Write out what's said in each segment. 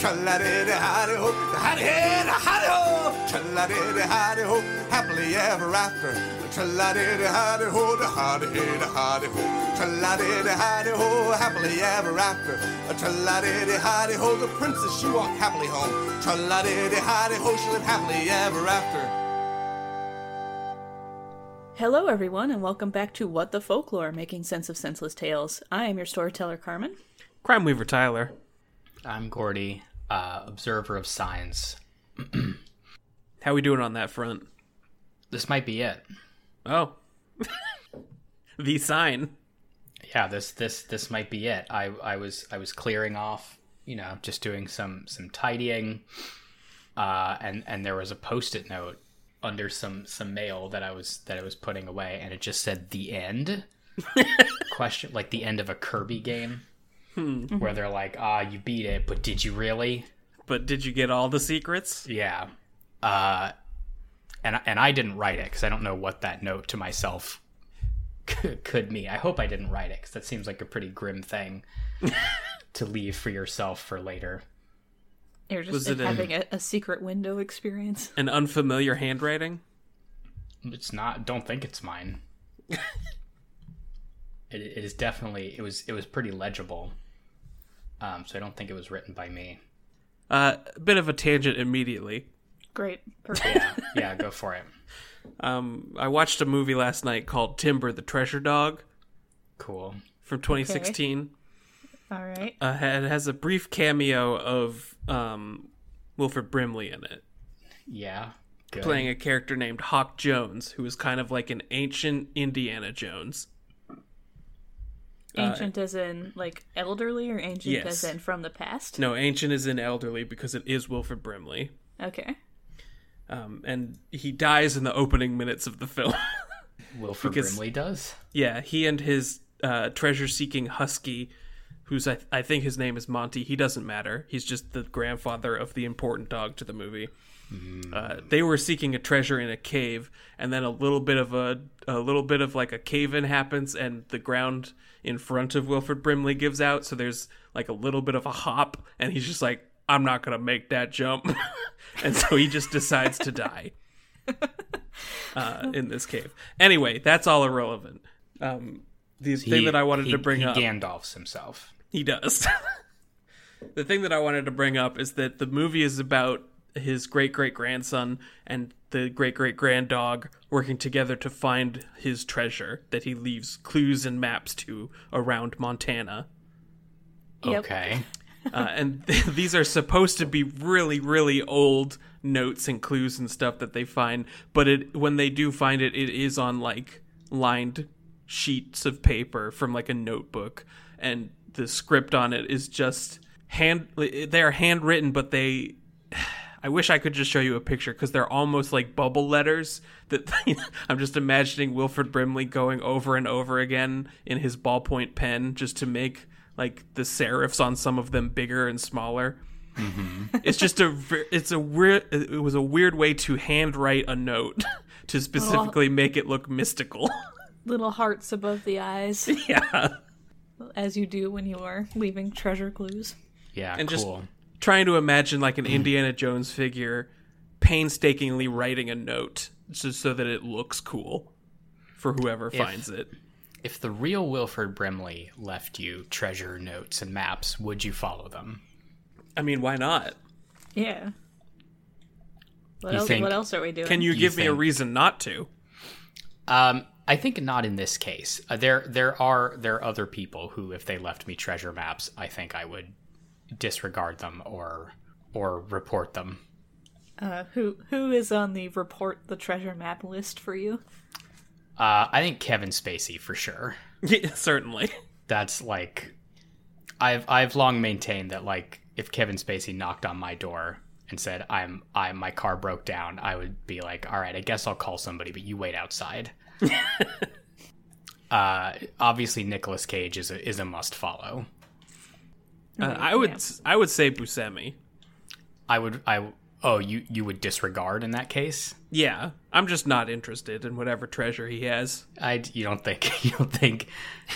Tra-la-di-di, howdy-ho, howdy-hi, howdy-ho. Tra-la-di-di, howdy-ho, happily ever after. Tra-la-di-di, howdy-ho, da howdy-hi, da howdy-ho. Tra-la-di-di, howdy-ho, happily ever after. Tra-la-di-di, howdy-ho, the princess, she walked happily home. Tra-la-di-di, howdy-ho, she lived happily ever after. Hello, everyone, and welcome back to What the Folklore, making sense of senseless tales. I am your storyteller, Carmen. Crime Weaver Tyler. I'm Gordy, uh, observer of signs. How we doing on that front? This might be it. Oh. the sign. Yeah, this this this might be it. I I was I was clearing off, you know, just doing some some tidying, uh, and and there was a post-it note under some some mail that I was that I was putting away, and it just said the end. Question like the end of a Kirby game, where they're like, ah, you beat it, but did you really? But did you get all the secrets? Yeah. Uh, and and I didn't write it because I don't know what that note to myself could, could mean. I hope I didn't write it because that seems like a pretty grim thing to leave for yourself for later. You're just Was it having a, a secret window experience. An unfamiliar handwriting? It's not. Don't think it's mine. it, it is definitely. It was. It was pretty legible. Um, so I don't think it was written by me. Uh, a bit of a tangent immediately. Great. Perfect. Yeah. yeah. Go for it. Um, I watched a movie last night called Timber the Treasure Dog Cool. from 2016. All right. Uh, it has a brief cameo of um, Wilford Brimley in it. Yeah. Good. playing a character named Hawk Jones, who is kind of like an ancient Indiana Jones. Ancient as in, like, elderly, or ancient Yes. as in from the past? No, ancient is in elderly because it is Wilford Brimley. Okay. Um, and he dies in the opening minutes of the film. Wilford because- Brimley does. yeah, he and his uh, treasure-seeking husky, who's I, I think his name is Monty. He doesn't matter. He's just the grandfather of the important dog to the movie. Uh, they were seeking a treasure in a cave, and then a little bit of a a little bit of like a cave in happens, and the ground in front of Wilford Brimley gives out. So there's like a little bit of a hop, and he's just like, "I'm not gonna make that jump," and so he just decides to die uh, in this cave. Anyway, that's all irrelevant. Um, the thing that I wanted he- to bring he up. Gandalfs himself. He does. the thing that I wanted to bring up is that the movie is about his great great grandson and the great great grand dog working together to find his treasure that he leaves clues and maps to around Montana. Yep. Okay. Uh, and these are supposed to be really really old notes and clues and stuff that they find, but it when they do find it, it is on like lined sheets of paper from like a notebook, and the script on it is just hand. They are handwritten, but they. I wish I could just show you a picture because they're almost like bubble letters. That I'm just imagining Wilford Brimley going over and over again in his ballpoint pen just to make like the serifs on some of them bigger and smaller. Mm-hmm. It's just a it's a weird it was a weird way to handwrite a note to specifically make it look mystical. Little hearts above the eyes, yeah. as you do when you are leaving treasure clues. Yeah, And just- cool. Trying to imagine like an Indiana Jones figure painstakingly writing a note just so that it looks cool for whoever finds it. if the real Wilford Brimley left you treasure notes and maps, would you follow them? I mean, why not? Yeah. What, else, think- what else are we doing? Can you, You give me a reason not to? Um, I think not in this case. Uh, there, there are there are other people who, if they left me treasure maps, I think I would disregard them or or report them. Uh, who who is on the report the treasure map list for you? Uh, I think Kevin Spacey for sure. Yeah, certainly. That's like, I've I've long maintained that like if Kevin Spacey knocked on my door and said I'm I my car broke down, I would be like, all right, I guess I'll call somebody, but you wait outside. uh, obviously Nicolas Cage is a is a must follow. Uh, I would I would say Buscemi. I would I oh you you would disregard in that case. Yeah, I'm just not interested in whatever treasure he has. I you don't think you don't think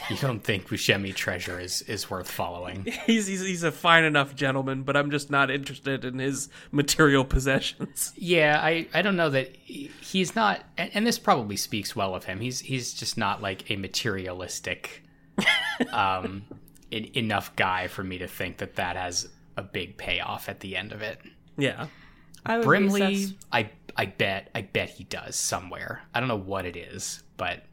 you don't think Buscemi treasure is is worth following. He's, he's he's a fine enough gentleman, but I'm just not interested in his material possessions. Yeah, I, I don't know that he's not, and, and this probably speaks well of him. He's he's just not like a materialistic, um, en- enough guy for me to think that that has a big payoff at the end of it. Yeah. I would Brimley, sus- I I bet I bet he does somewhere. I don't know what it is, but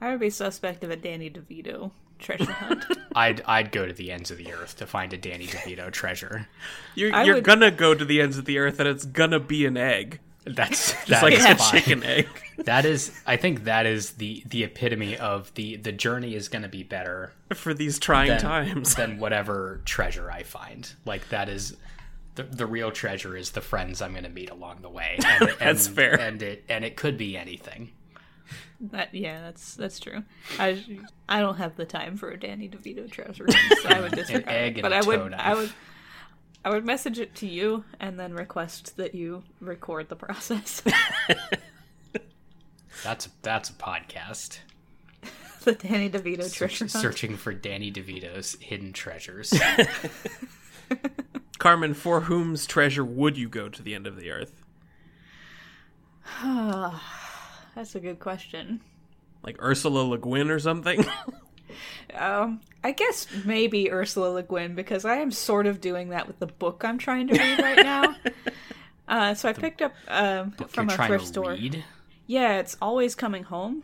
I would be suspect of a Danny DeVito treasure hunt. I'd I'd go to the ends of the earth to find a Danny DeVito treasure. You're I you're would- gonna go to the ends of the earth and it's gonna be an egg. That's that's like a fine. chicken egg. That is, I think that is the the epitome of the the journey is going to be better for these trying than, times. than whatever treasure I find. Like that is the the real treasure is the friends I'm going to meet along the way. And, That's and- fair. and it and it could be anything. that yeah, that's that's true. I I don't have the time for a Danny DeVito treasure so I would disregard. egg it. and But a I would knife. I would I would message it to you and then request that you record the process. That's that's a podcast. the Danny DeVito Search, treasure hunt. searching for Danny DeVito's hidden treasures. Carmen, for whom's treasure would you go to the end of the earth? That's a good question. Like Ursula Le Guin or something? Um, I guess maybe Ursula Le Guin because I am sort of doing that with the book I'm trying to read right now. Uh, so I picked up um, from You're a thrift to store. read. Yeah, it's always coming home.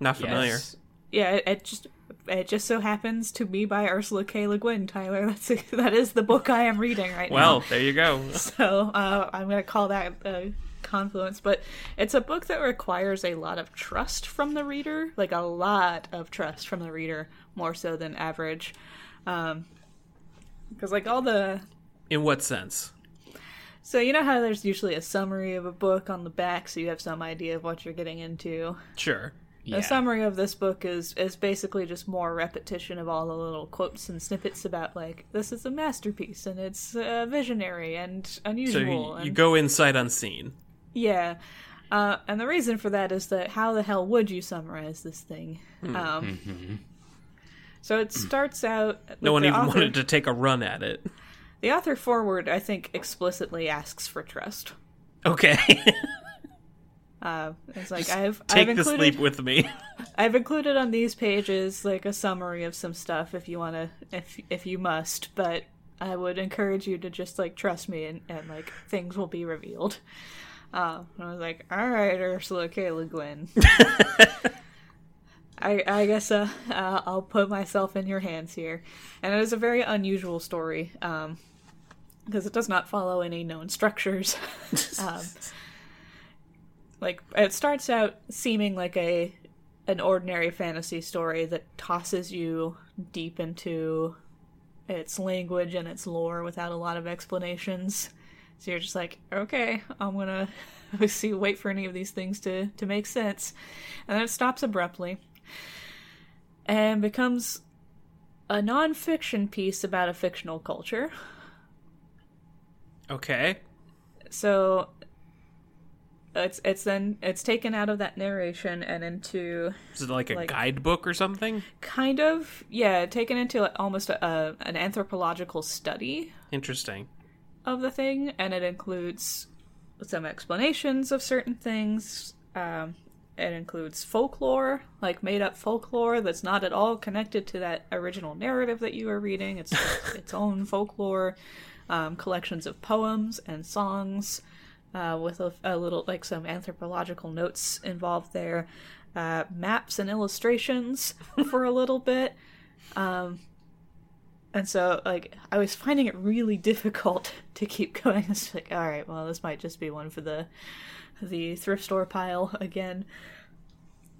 Not familiar. Yes. Yeah, it, it just it just so happens to be by Ursula K. Le Guin. Tyler, that's that is the book I am reading right now. Well, there you go. So uh, I'm going to call that uh, confluence. But it's a book that requires a lot of trust from the reader, like a lot of trust from the reader, more so than average. Because like all the In what sense? so you know how there's usually a summary of a book on the back, so you have some idea of what you're getting into. Sure. Yeah. The summary of this book is is basically just more repetition of all the little quotes and snippets about like this is a masterpiece and it's uh, visionary and So unusual. you, and... you go inside unseen. Yeah. Uh, and the reason for that is that how the hell would you summarize this thing? Um, so it starts out. Hmm. No one even author, wanted to take a run at it. The author forward, I think, explicitly asks for trust. Okay. Uh, it's like I've Take I've the included sleep with me. I've included on these pages like a summary of some stuff if you want to if if you must, but I would encourage you to just like trust me and, and like things will be revealed. And I was like, all right, Ursula K. Le Guin. I, I guess uh, uh, I'll put myself in your hands here. And it is a very unusual story um, because it does not follow any known structures. um, like it starts out seeming like a an ordinary fantasy story that tosses you deep into its language and its lore without a lot of explanations. So you're just like, okay, I'm gonna see, wait for any of these things to to make sense, and then it stops abruptly and becomes a nonfiction piece about a fictional culture. Okay. So it's it's then it's taken out of that narration and into Is it like a Like- guidebook or something? kind of yeah taken into almost a, a, an anthropological study Interesting. Of the thing and it includes some explanations of certain things. Um, it includes folklore like made up folklore that's not at all connected to that original narrative that you are reading. It's its own folklore um, collections of poems and songs uh, with a, a little like some anthropological notes involved there uh, maps and illustrations for a little bit and so, like, I was finding it really difficult to keep going. It's like, all right, well, this might just be one for the the thrift store pile again.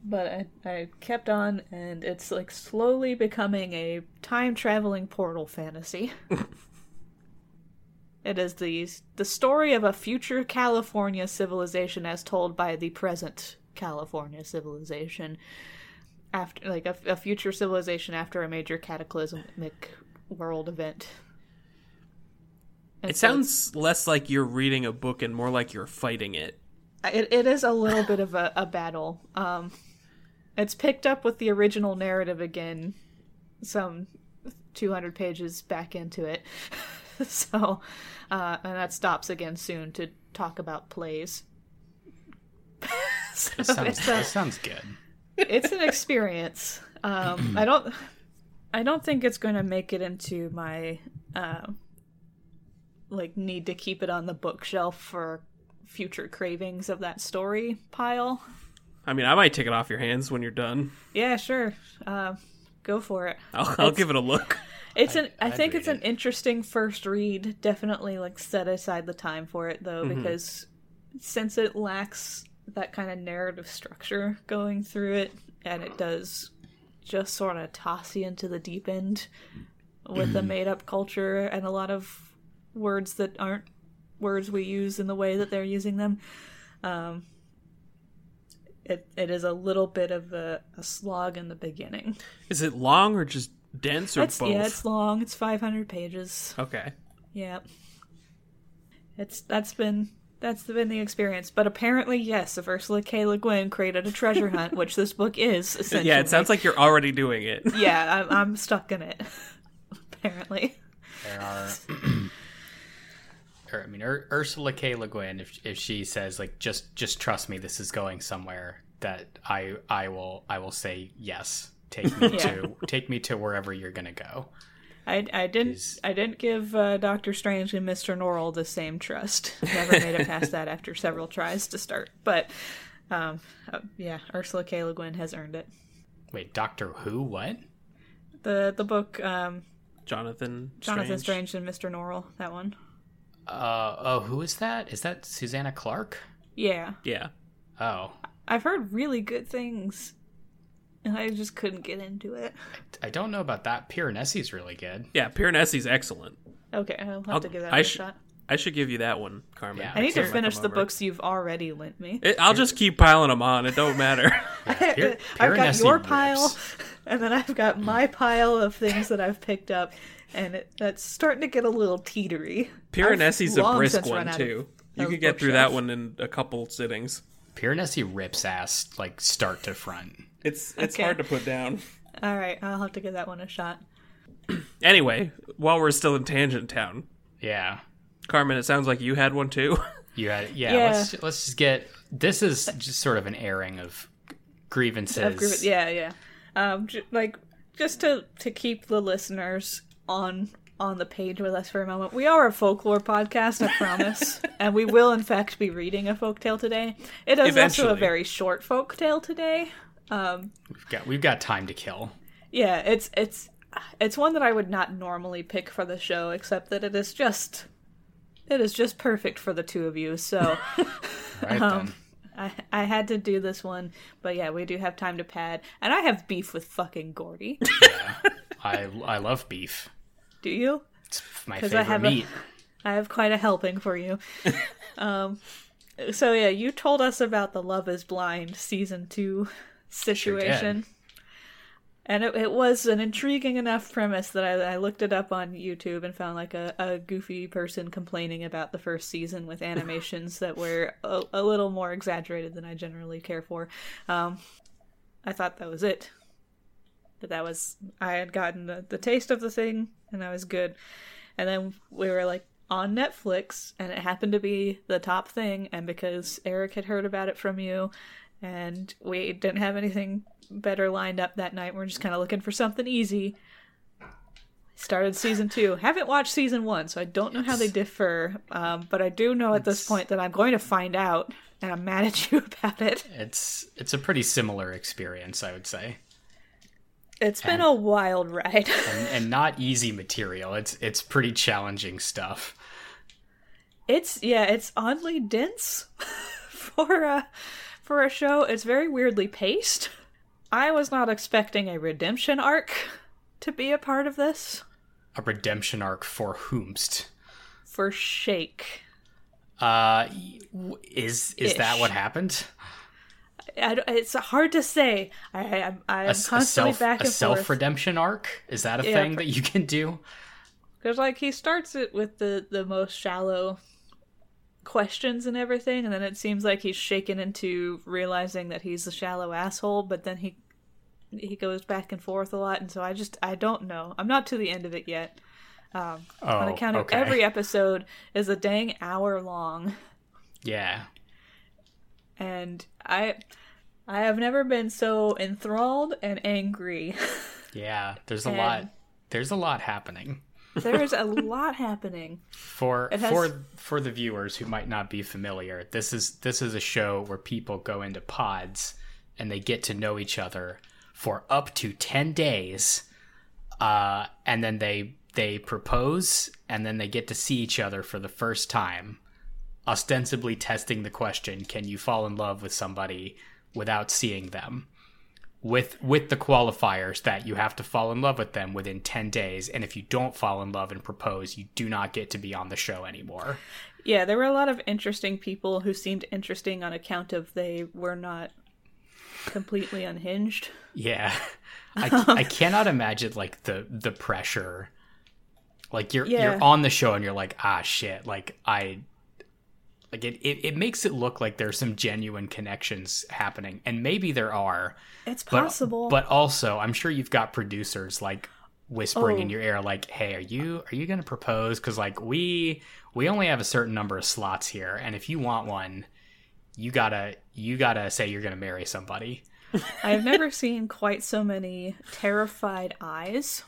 But I, I kept on, and it's like slowly becoming a time traveling portal fantasy. it is the the story of a future California civilization as told by the present California civilization. after like a, a future civilization after a major cataclysmic world event. And It so sounds less like you're reading a book and more like you're fighting it. it, it is a little bit of a, a battle. Um, it's picked up with the original narrative again, some 200 pages back into it. so, uh, and that stops again soon to talk about plays. So This sounds, a- this sounds good. it's an experience. Um, I don't, I don't think it's going to make it into my, uh, like need to keep it on the bookshelf for future cravings of that story pile. I mean, I might take it off your hands when you're done. Yeah, sure. Uh, go for it. I'll, I'll give it a look. It's an. I I'd think read it's an interesting first read. Definitely, like set aside the time for it though, because since it lacks that kind of narrative structure going through it, and it does just sort of toss you into the deep end with a made up culture and a lot of words that aren't words we use in the way that they're using them. Um, it it is a little bit of a, a slog in the beginning. Is it long or just dense or It's, both? yeah, it's long. It's 500 pages. Okay. Yeah. It's that's been that's been the experience. But apparently, yes, if Ursula K. Le Guin created a treasure hunt, which this book is essentially. Yeah, it sounds like you're already doing it. Yeah, I'm, I'm stuck in it. apparently. There are. Er, I mean, Ur- Ursula K. Le Guin, if if she says like just just trust me, this is going somewhere, that I I will I will say yes. Take me Yeah. to take me to wherever you're gonna go. I, I didn't Is- I didn't give uh, Doctor Strange and Mister Norrell the same trust. Never made it past that after several tries to start. But um, uh, yeah, Ursula K. Le Guin has earned it. Wait, Doctor Who? What? The the book um, Jonathan. Jonathan Strange. Strange and Mister Norrell. That one. Uh oh, who is that? Is that Susanna Clarke? Yeah, Yeah. Oh, I've heard really good things, and I just couldn't get into it. I don't know about that. Piranesi's really good. Yeah, Piranesi's excellent. Okay, I'll have I'll- to give that I a sh- shot. I should give you that one, Carmen. Yeah, I need to finish the over. books you've already lent me. It- I'll just keep piling them on. It don't matter. Pir- I've got Piranesi your rips. pile, and then I've got my pile of things that I've picked up, and it, that's starting to get a little teetery. Piranesi's a brisk one run out of too. You those could get through that one in a couple sittings. Piranesi rips ass like start to front. It's it's Okay. hard to put down. All right, I'll have to give that one a shot. Anyway, while we're still in Tangent Town, Yeah. Carmen, it sounds like you had one too. You had yeah, Yeah. Let's let's just get this is just sort of an airing of grievances. Of group- yeah, yeah. Um, j- like just to to keep the listeners on on the page with us for a moment. We are a folklore podcast, I promise, and we will in fact be reading a folktale today. It is also a very short folktale today. We've got we've got time to kill. Yeah, it's it's it's one that I would not normally pick for the show, except that it is just it is just perfect for the two of you. So Right Um, I I had to do this one, but yeah, we do have time to pad, and I have beef with fucking Gordy. then. I I love beef. do you? It's my 'Cause I favorite have meat. I have quite a helping for you. um, so yeah, you told us about the Love Is Blind season two situation. And it, it was an intriguing enough premise that I, I looked it up on YouTube and found like a, a goofy person complaining about the first season with animations that were a, a little more exaggerated than I generally care for. Um, I thought that was it. That that was I had gotten the, the taste of the thing and that was good. And then we were like on Netflix and it happened to be the top thing and because Eric had heard about it from you and we didn't have anything better lined up that night. We're just kind of looking for something easy. Started season two. Haven't watched season one, so I don't know how they differ. Um, but I do know at this point that I'm going to find out, and I'm mad at you about it. It's it's a pretty similar experience, I would say, It's been a wild ride. and, and not easy material. It's it's pretty challenging stuff. It's yeah, it's oddly dense for a for a show. It's very weirdly paced. I was not expecting a redemption arc to be a part of this A redemption arc for whomst. for Shake. Uh, is is that what happened? I it's hard to say. I, I'm, I'm A, s- a constantly self back a self redemption arc is that a Yeah, thing pr- that you can do? Because like he starts it with the the most shallow questions and everything, and then it seems like he's shaken into realizing that he's a shallow asshole. But then he he goes back and forth a lot, and so I just I don't know. I'm not to the end of it yet. Um, on Oh, account of okay. every episode is a dang hour long, Yeah, and I I have never been so enthralled and angry. yeah. There's a And- lot. There's a lot happening. There's a lot happening. For has- for for the viewers who might not be familiar, this is this is a show where people go into pods and they get to know each other for up to ten days, uh, and then they they propose and then they get to see each other for the first time, ostensibly testing the question: Can you fall in love with somebody without seeing them? With with the qualifiers that you have to fall in love with them within 10 days. And if you don't fall in love and propose you do not get to be on the show anymore. Yeah, there were a lot of interesting people who seemed interesting on account of they were not completely unhinged. yeah. I, I cannot imagine like the the pressure. Like you're Yeah. you're on the show and you're like ah shit. Like i like it, it, it makes it look like there's some genuine connections happening and maybe there are It's but, possible. but also i'm sure you've got producers like whispering Oh. in your ear like hey are you are you gonna propose because like we we only have a certain number of slots here and if you want one you gotta you gotta say you're gonna marry somebody I've never seen quite so many terrified eyes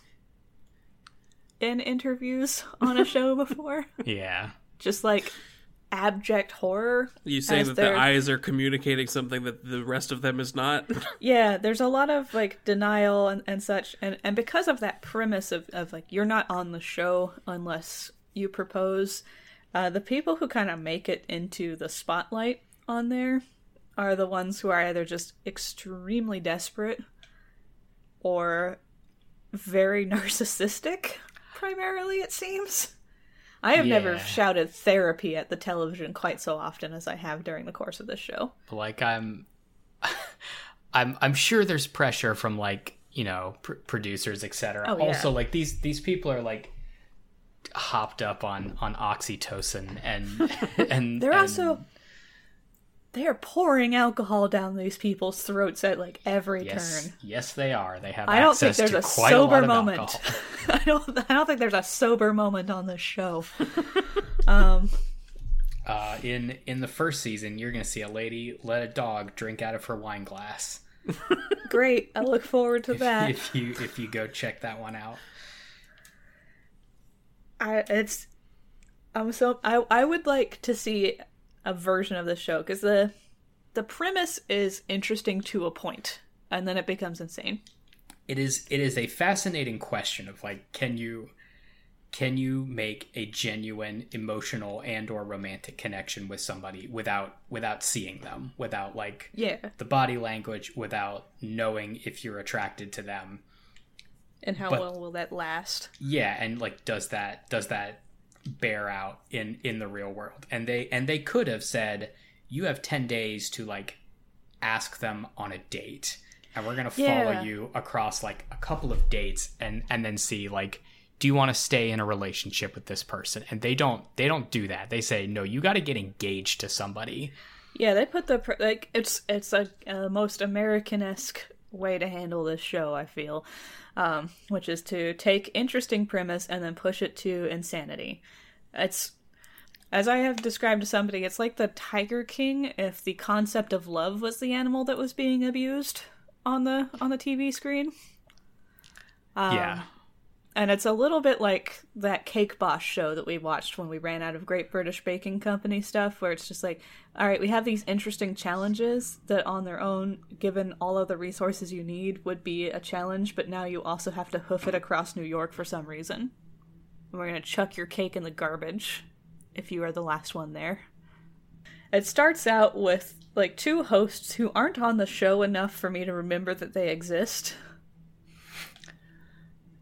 in interviews on a show before. yeah Just like abject horror. You saying as that they're- the eyes are communicating something that the rest of them is not? Yeah, there's a lot of like denial and, and such and, and because of that premise of, of like you're not on the show unless you propose, uh, the people who kind of make it into the spotlight on there are the ones who are either just extremely desperate or very narcissistic, primarily it seems. I have never shouted therapy at the television quite so often as I have during the course of this show. like i'm i'm i'm sure there's pressure from like you know pr- producers etc Oh, yeah. also like these these people are like hopped up on on oxytocin and and They're and- also they are pouring alcohol down these people's throats at like every yes turn. yes they are they have I don't think there's a quite a sober moment. I don't. I don't think there's a sober moment on this show. um, Uh, in in the first season, you're gonna see a lady let a dog drink out of her wine glass. great. I look forward to that. If you if you go check that one out, I it's. I'm so. I I would like to see a version of the show because the the premise is interesting to a point, and then it becomes insane. it is it is a fascinating question of like, can you can you make a genuine emotional and or romantic connection with somebody without without seeing them, without like Yeah, the body language, without knowing if you're attracted to them? and how But- well will that last? yeah and like does that does that bear out in in the real world. And they and they could have said you have 10 days to like ask them on a date and we're gonna follow Yeah. you across like a couple of dates and and then see like do you want to stay in a relationship with this person? And they don't they don't do that. They say no you got to get engaged to somebody. Yeah, they put the like it's it's a, a most American-esque way to handle this show. I feel, um, which is to take interesting premise and then push it to insanity. It's as I have described to somebody, it's like the Tiger King if the concept of love was the animal that was being abused on the on the TV screen. yeah And it's a little bit like that Cake Boss show that we watched when we ran out of Great British Baking Company stuff, where it's just like, all right, we have these interesting challenges that on their own, given all of the resources you need, would be a challenge, but now you also have to hoof it across New York for some reason. And we're going to chuck your cake in the garbage if you are the last one there. It starts out with like two hosts who aren't on the show enough for me to remember that they exist.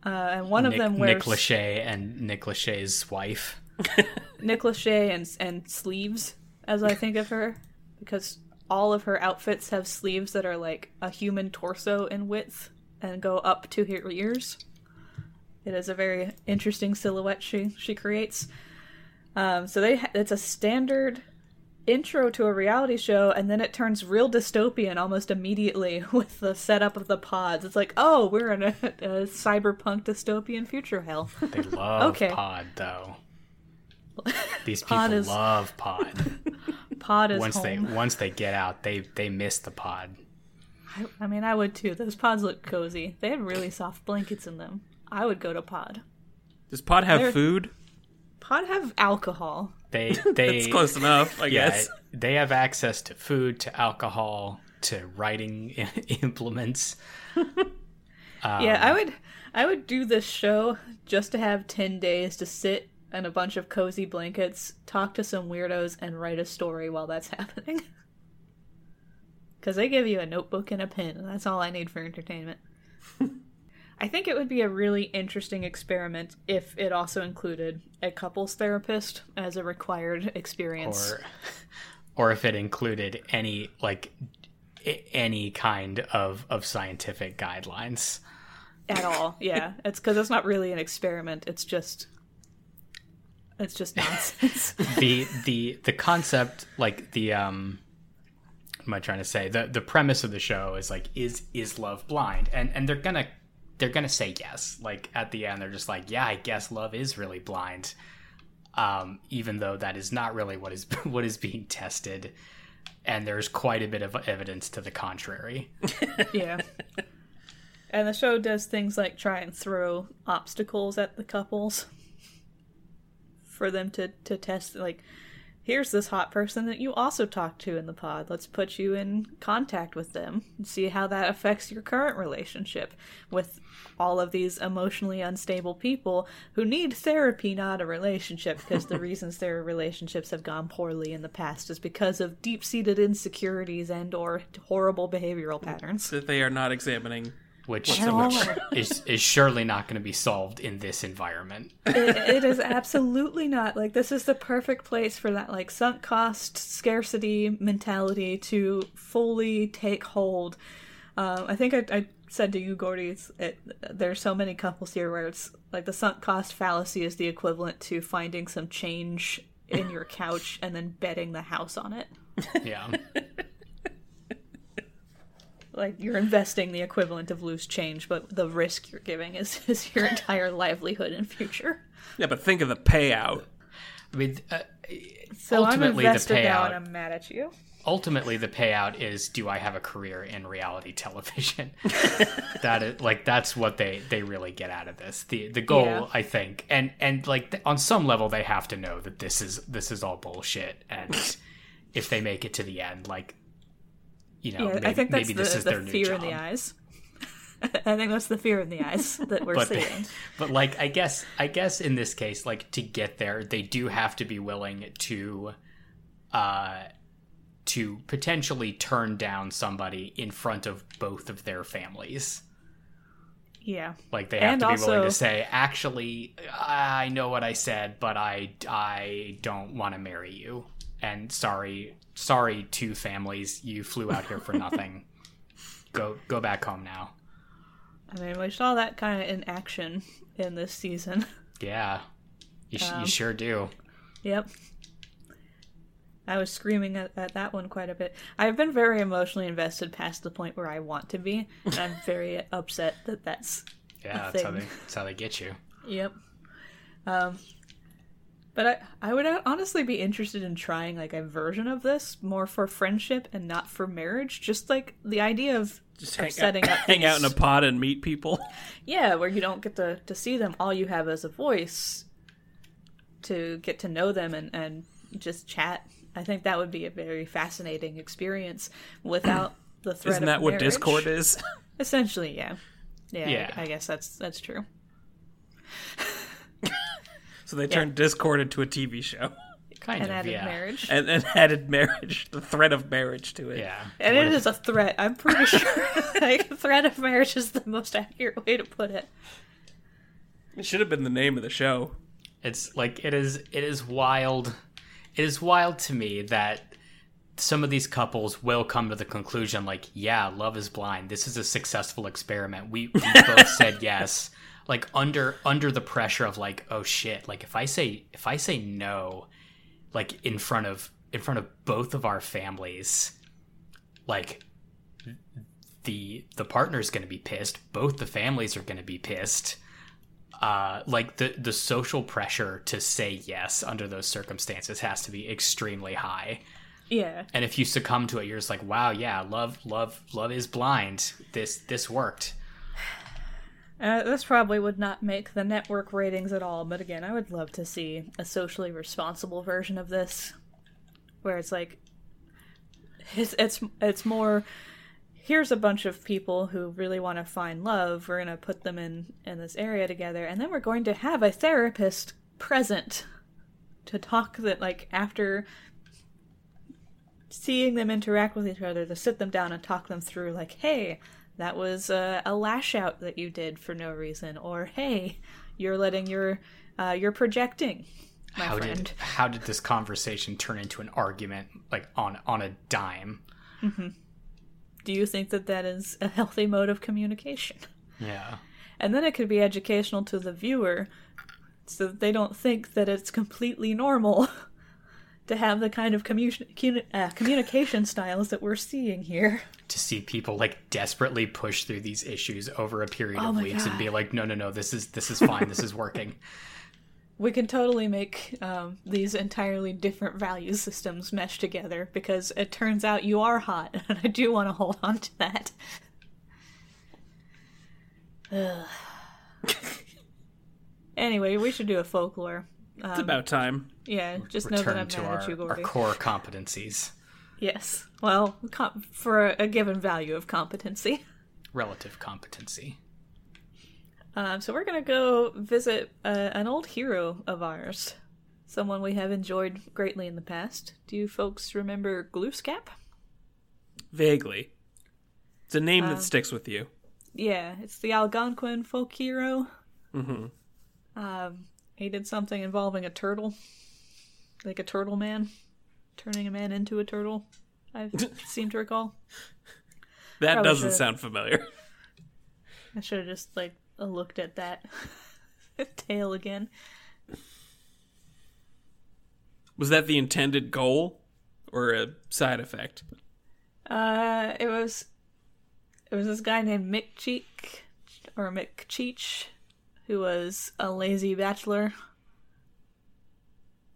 Uh, and one of them wears Nick Lachey and Nick Lachey's wife Nick Lachey and and sleeves, as I think of her, because all of her outfits have sleeves that are like a human torso in width and go up to her ears. It is a very interesting silhouette she she creates. Um, so they ha- it's a standard intro to a reality show, and then it turns real dystopian almost immediately with the setup of the pods. It's like, oh, we're in a, a cyberpunk dystopian future hell. They love Okay. pod though. These people Pod is- love pod. Pod is once they once they get out, they they miss the pod. I, I mean, I would too. Those pods look cozy. They have really soft blankets in them. I would go to pod. Does Pod have They're- food? Pod have alcohol. They they It's close enough, I yeah, guess. they have access to food, to alcohol, to writing implements. yeah, I um, would I would do this show just to have 10 days to sit in a bunch of cozy blankets, talk to some weirdos and write a story while that's happening. Cuz they give you a notebook and a pen, and that's all I need for entertainment. I think it would be a really interesting experiment if it also included a couples therapist as a required experience. or or if it included any like any kind of of scientific guidelines. at all. Yeah, it's because it's not really an experiment. It's just, it's just nonsense. the the the concept like the um what am I trying to say? The the premise of the show is like is is love blind? And and they're gonna they're gonna say yes. Like at the end they're just like, Yeah, I guess love is really blind. Um, even though that is not really what is what is being tested. And there's quite a bit of evidence to the contrary. yeah. And the show does things like try and throw obstacles at the couples for them to to test. Like, here's this hot person that you also talked to in the pod. Let's put you in contact with them and see how that affects your current relationship with all of these emotionally unstable people who need therapy, not a relationship, because the reasons their relationships have gone poorly in the past is because of deep-seated insecurities and or horrible behavioral patterns. That they are not examining. Which, which is, is surely not going to be solved in this environment. it, it is absolutely not like this is the perfect place for that like sunk cost scarcity mentality to fully take hold um, i think I, I said to you gordy it's, it, there's so many couples here where it's like the sunk cost fallacy is the equivalent to finding some change in your couch and then betting the house on it Yeah. like you're investing the equivalent of loose change but the risk you're giving is, is your entire livelihood and future Yeah, but think of the payout. I mean, uh, so i'm ultimately the invested now payout. and i'm mad at you ultimately the payout is do i have a career in reality television that is like that's what they they really get out of this the the goal Yeah. i think and and like th- on some level they have to know that this is this is all bullshit and if they make it to the end like you know Yeah, maybe, I think that's maybe the, this is the their new fear job in the eyes. I think that's the fear in the eyes that we're but seeing. but like i guess i guess in this case like to get there they do have to be willing to uh to potentially turn down somebody in front of both of their families Yeah. like they have And to be willing to say actually i know what i said but i i don't want to marry you and sorry sorry two families you flew out here for nothing go go back home now I mean, we saw that kind of in action in this season. yeah you, sh- Um, you sure do yep. I was screaming at, at that one quite a bit. I've been very emotionally invested past the point where I want to be, and I'm very upset that that's yeah that's how, they, that's how they get you Yep. Um, but I, I would honestly be interested in trying like a version of this more for friendship and not for marriage. Just like the idea of Just hang, setting out, up hang out in a pod and meet people. yeah, where you don't get to to see them. All you have is a voice to get to know them and and just chat. I think that would be a very fascinating experience without the threat. Isn't that what. Discord is? Essentially, yeah. Yeah, Yeah. I, I guess that's that's true. So they turned Discord into a TV show kind And of added yeah marriage. and, and added marriage, the threat of marriage to it. yeah And it is a threat. I'm pretty sure. like, threat of marriage is the most accurate way to put it. It should have been the name of the show. It's like it is it is wild. It is wild to me that some of these couples will come to the conclusion like, yeah, love is blind. This is a successful experiment. We, we both said yes. Like under under the pressure of like, oh shit, like if I say if I say no, like in front of in front of both of our families, like the the partner's going to be pissed. Both the families are going to be pissed. Uh, like the the social pressure to say yes under those circumstances has to be extremely high. Yeah. And if you succumb to it, you're just like, wow, yeah, love, love, love is blind. This this worked. Uh, this probably would not make the network ratings at all, but again, I would love to see a socially responsible version of this, where it's like, it's it's, it's more. Here's a bunch of people who really want to find love. We're gonna put them in in this area together, and then we're going to have a therapist present to talk that like after seeing them interact with each other to sit them down and talk them through like hey that was uh, a lash out that you did for no reason or hey you're letting your uh, you're projecting my How friend did how did this conversation turn into an argument like on on a dime? do you think that that is a healthy mode of communication Yeah. and then it could be educational to the viewer so that they don't think that it's completely normal to have the kind of commu- uh, communication styles that we're seeing here To see people like desperately push through these issues over a period Oh of weeks and be like, no, no, no, this is this is fine, this is working. we can totally make um, these entirely different value systems mesh together because it turns out you are hot, and I do want to hold on to that. Ugh. anyway, we should do a folklore. It's about time. Yeah, just know that Return I'm to mad our, at you, our core competencies, Yes. Well, com- for a, a given value of competency. relative competency. Um, so we're gonna go visit uh, an old hero of ours, someone we have enjoyed greatly in the past. Do you folks remember Glooscap? Vaguely. It's a name Uh, that sticks with you. Yeah, it's the Algonquin folk hero. Mm-hmm. Um, he did something involving a turtle, like a turtle man, turning a man into a turtle. I seem to recall. That probably doesn't should- sound familiar. I should have just like looked at that tail again. Was that the intended goal or a side effect? Uh, it was it was this guy named Mick Cheek or Mick Cheech, who was a lazy bachelor.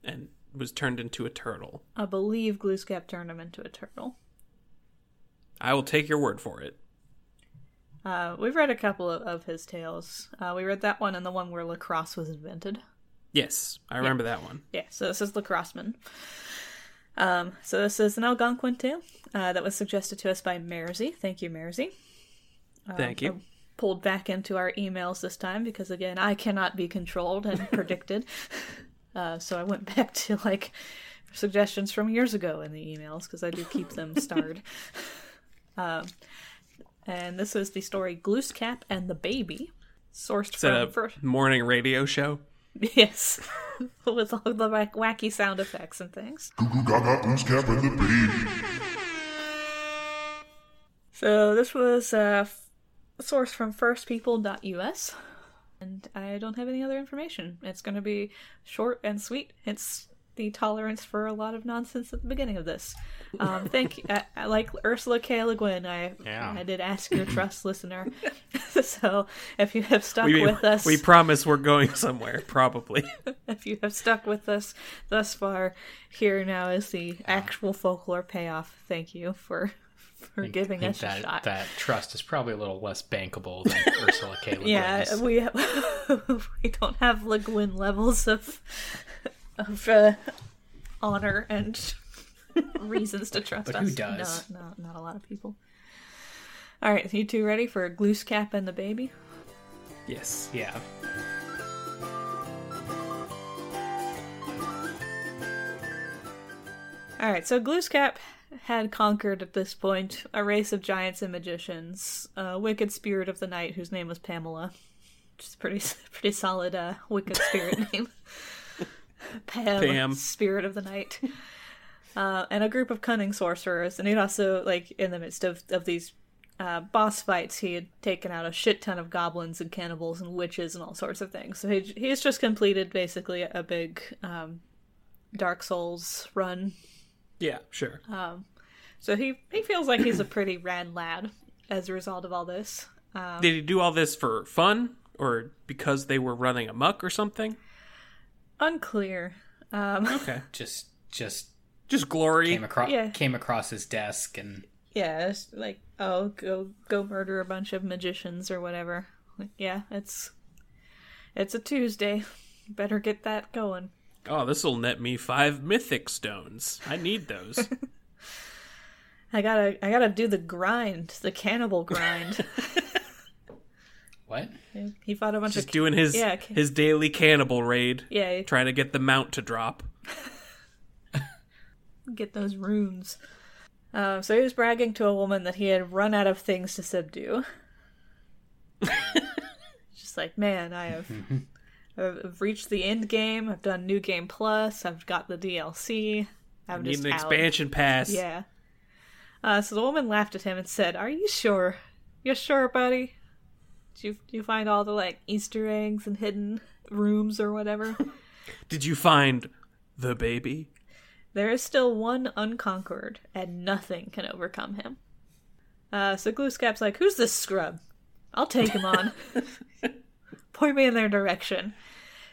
And was turned into a turtle. I believe Glooscap turned him into a turtle. I will take your word for it. Uh, we've read a couple of, of his tales. Uh, we read that one and the one where lacrosse was invented. Yes, I remember that one. Yeah, so this is Lacrosseman. Um, so this is an Algonquin tale uh, that was suggested to us by Mersey. Thank you, Mersey. Thank you. I pulled back into our emails this time because again I cannot be controlled and predicted. Uh, so I went back to like suggestions from years ago in the emails because I do keep them starred. um, and this is the story Glooscap and the Baby, sourced Is from a first. morning radio show? Yes, with all the like, wacky sound effects and things. Goo goo gaga goose cap and the baby. So this was uh, sourced from firstpeople.us, and I don't have any other information. It's going to be short and sweet. It's the tolerance for a lot of nonsense at the beginning of this. Um, thank you. I, I like Ursula K. Le Guin. I Yeah. I did ask your trust, listener. so if you have stuck We, with us, we promise we're going somewhere, probably. if you have stuck with us thus far, here now is the actual folklore payoff. Thank you for for giving think us that, a shot. that trust is probably a little less bankable than Ursula K. Le Yeah, Guin's. we we don't have Le Guin levels of of uh, honor and reasons to trust But us. who does? No, no, not a lot of people. All right, you two ready for Glooscap and the baby? yes. Yeah. All right, so Glooscap had conquered at this point a race of giants and magicians, a wicked spirit of the night whose name was Pamela. Which is a pretty pretty solid uh, wicked spirit name. Pam, Pam. spirit of the night. uh, and a group of cunning sorcerers. And he'd also, like, in the midst of, of these uh, boss fights, he had taken out a shit ton of goblins and cannibals and witches and all sorts of things. So he, he's just completed basically a big um, Dark Souls run. Yeah, sure. So he, he feels like he's a pretty rad lad as a result of all this. Did he do all this for fun or because they were running amok or something? Unclear. Um, Okay. Just just Just glory. came across Yeah. came across his desk and yeah, it's like, oh, go go murder a bunch of magicians or whatever. Like, yeah, it's it's a Tuesday. Better get that going. Oh, this will net me five mythic stones. I need those. I gotta I gotta do the grind, the cannibal grind. what? he fought a bunch Just of doing his yeah, ca- his daily cannibal raid. yeah, Trying to get the mount to drop. get those runes. Uh, so he was bragging to a woman that he had run out of things to subdue. Just like, man, I have I've reached the end game. I've done New Game Plus. I've got the DLC. I'm Need just an out. expansion pass. Yeah. Uh, so the woman laughed at him and said, "Are you sure? You sure, buddy? Did you did you find all the like Easter eggs and hidden rooms or whatever?" Did you find the baby? There is still one unconquered, and nothing can overcome him. Uh, so Glooskap's like, Who's this scrub? I'll take him on. Point me in their direction.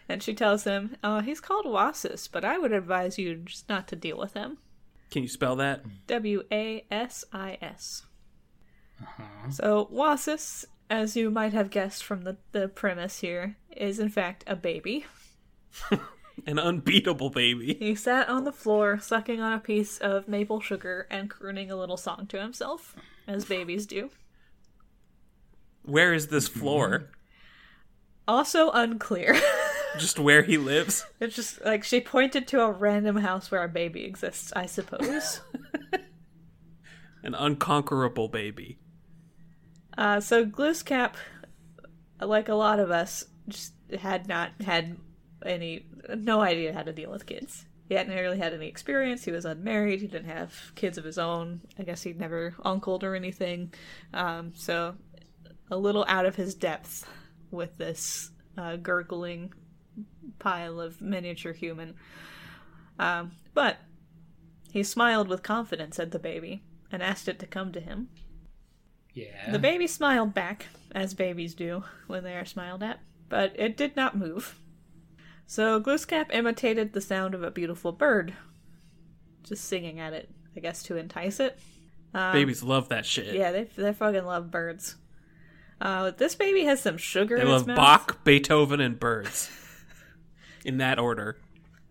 And she tells him, Oh, he's called Wasis, but I would advise you just not to deal with him. Can you spell that? W A S I S. Uh-huh. So, Wasis, as you might have guessed from the, the premise here, is in fact a baby. An unbeatable baby. He sat on the floor, sucking on a piece of maple sugar and crooning a little song to himself, as babies do. Where is this floor? Also unclear. Just where he lives? it's just like she pointed to a random house where a baby exists, I suppose. An unconquerable baby. uh, so Glooskap, like a lot of us, just had not had any, no idea how to deal with kids. He hadn't really had any experience. He was unmarried. He didn't have kids of his own. I guess he'd never uncled or anything. Um, so a little out of his depth with this uh, gurgling pile of miniature human. Um, but he smiled with confidence at the baby and asked it to come to him. Yeah. The baby smiled back, as babies do when they are smiled at, but it did not move. So Glooskap imitated the sound of a beautiful bird, just singing at it, I guess to entice it. Babies love that shit. Yeah, they they fucking love birds. Uh, this baby has some sugar They in love its mouth. Bach, Beethoven, and birds. In that order.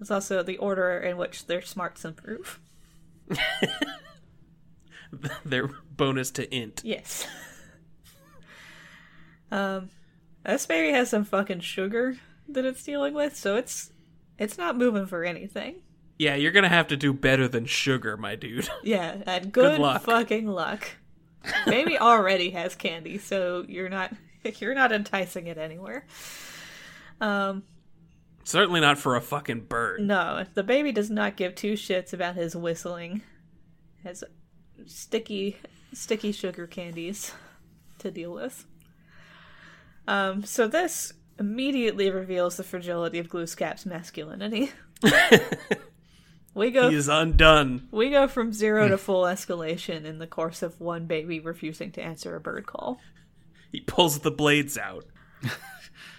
It's also the order in which their smarts improve. Their bonus to int. Yes. um, this baby has some fucking sugar that it's dealing with, so it's it's not moving for anything. Yeah, you're gonna have to do better than sugar, my dude. Yeah, and good, luck. fucking luck. Baby already has candy, so you're not you're not enticing it anywhere. Um, Certainly not for a fucking bird. no, the baby does not give two shits about his whistling. His sticky, sticky sugar candies to deal with. Um, so this immediately reveals the fragility of Glooskap's masculinity. we go He is undone. We go from zero to full escalation in the course of one baby refusing to answer a bird call. He pulls the blades out.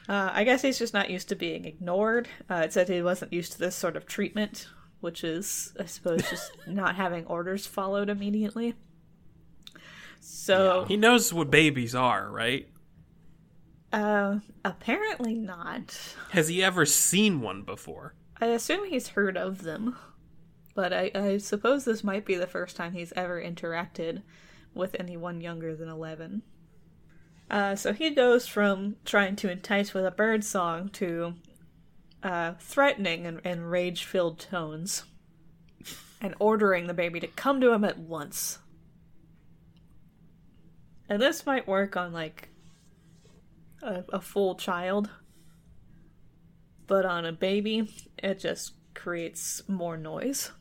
Uh, I guess he's just not used to being ignored. Uh, it said he wasn't used to this sort of treatment, which is, I suppose, just not having orders followed immediately. So, He knows what babies are, right? uh, apparently not. Has he ever seen one before? I assume he's heard of them, but I, I suppose this might be the first time he's ever interacted with anyone younger than 11. Uh, so he goes from trying to entice with a bird song to uh, threatening and, and rage filled tones and ordering the baby to come to him at once. And this might work on like a, a full child but on a baby, it just creates more noise.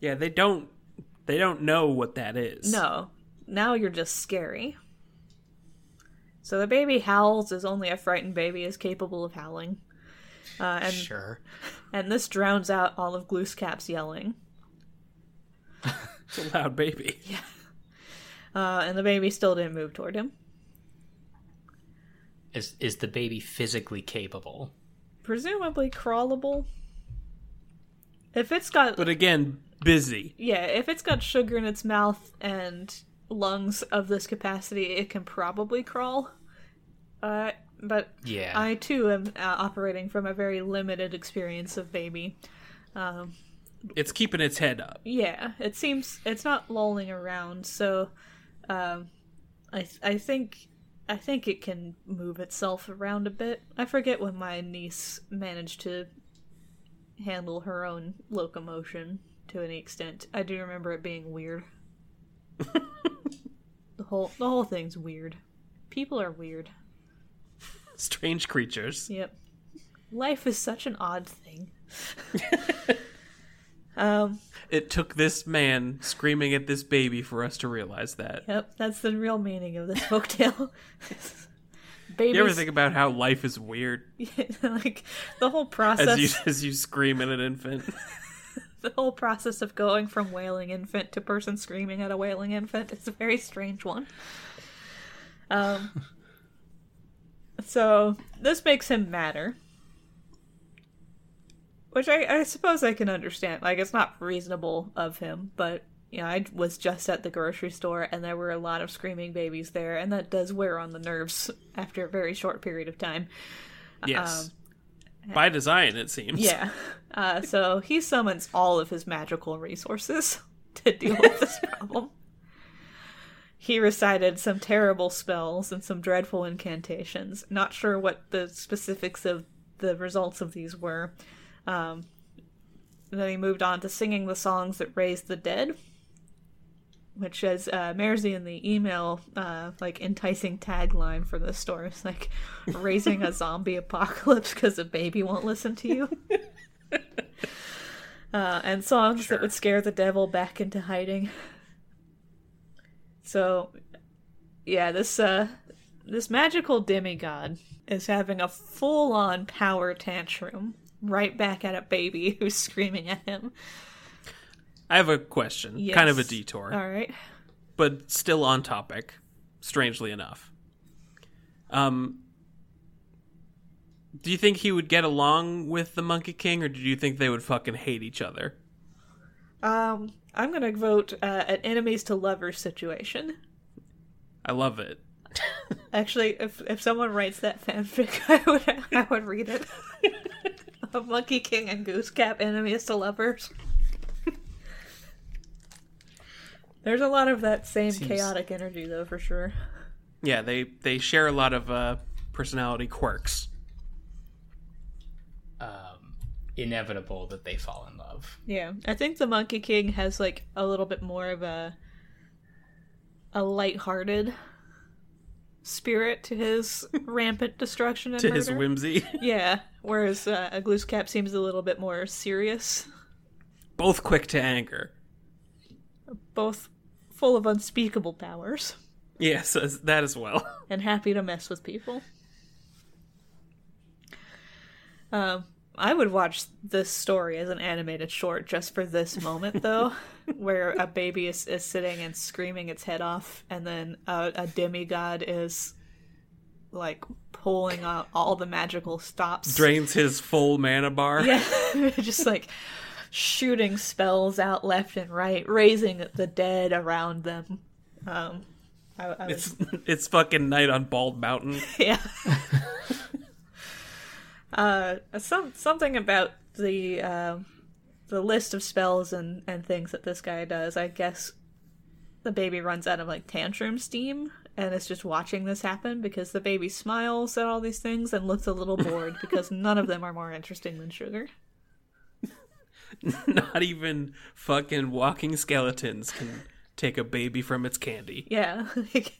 Yeah, they don't they don't know what that is. No, now you're just scary. So the baby howls as only a frightened baby is capable of howling. Uh, and Sure. and this drowns out all of Glooscap's yelling. It's a loud baby. Uh, and the baby still didn't move toward him. Is is the baby physically capable? Presumably crawlable. If it's got But again, busy. yeah, if it's got sugar in its mouth and lungs of this capacity, it can probably crawl. Uh, but Yeah. I too am uh, operating from a very limited experience of baby. It's keeping its head up. Yeah, it seems it's not lolling around, so um, I th- I think I think it can move itself around a bit. I forget when my niece managed to handle her own locomotion to any extent. I do remember it being weird. the whole the whole thing's weird. People are weird. Strange creatures. Yep. Life is such an odd thing. um It took this man screaming at this baby for us to realize that. Yep, that's the real meaning of this folktale. Babies, You ever think about how life is weird like the whole process, as you as you scream at an infant? the whole process of going from wailing infant to person screaming at a wailing infant is a very strange one. Um, so this makes him matter, which I, I suppose I can understand. Like it's not reasonable of him, but you know, I was just at the grocery store and there were a lot of screaming babies there, and that does wear on the nerves after a very short period of time. Yes. By design, it seems. Yeah. Uh, so he summons all of his magical resources to deal with this problem. He recited some terrible spells and some dreadful incantations. Not sure what the specifics of the results of these were. Um, then he moved on to singing the songs that raised the dead, which is uh, Marcy in the email, uh, like enticing tagline for the story. It's like raising a zombie apocalypse because a baby won't listen to you. uh, and songs that would scare the devil back into hiding. So, yeah, this uh, this magical demigod is having a full-on power tantrum right back at a baby who's screaming at him. I have a question, kind of a detour, All right. but still on topic. Strangely enough, um, do you think he would get along with the Monkey King, or do you think they would fucking hate each other? Um, I'm gonna vote uh, an enemies to lovers situation. I love it. Actually, if if someone writes that fanfic, I would I would read it. a Monkey King and Glooscap enemies to lovers. There's a lot of that same Seems- chaotic energy, though, for sure. Yeah, they they share a lot of uh, personality quirks. Um, inevitable that they fall in love. Yeah, I think the Monkey King has like a little bit more of a a light-hearted spirit to his rampant destruction and To murder. his whimsy, Yeah, whereas uh, a Glooscap seems a little bit more serious, both quick to anger. both full of unspeakable powers Yes, as- that as well. and happy to mess with people. Um, I would watch this story as an animated short just for this moment, though, where a baby is, is sitting and screaming its head off, and then a, a demigod is like pulling out all the magical stops. Drains his full mana bar. Yeah, just like shooting spells out left and right, raising the dead around them. Um, I, I was, It's it's fucking night on Bald Mountain. yeah. Uh, some something about the um the list of spells and and things that this guy does. I guess the baby runs out of like tantrum steam. And is just watching this happen because the baby smiles at all these things and looks a little bored because none of them are more interesting than sugar. Not even fucking walking skeletons can take a baby from its candy. Yeah. Like,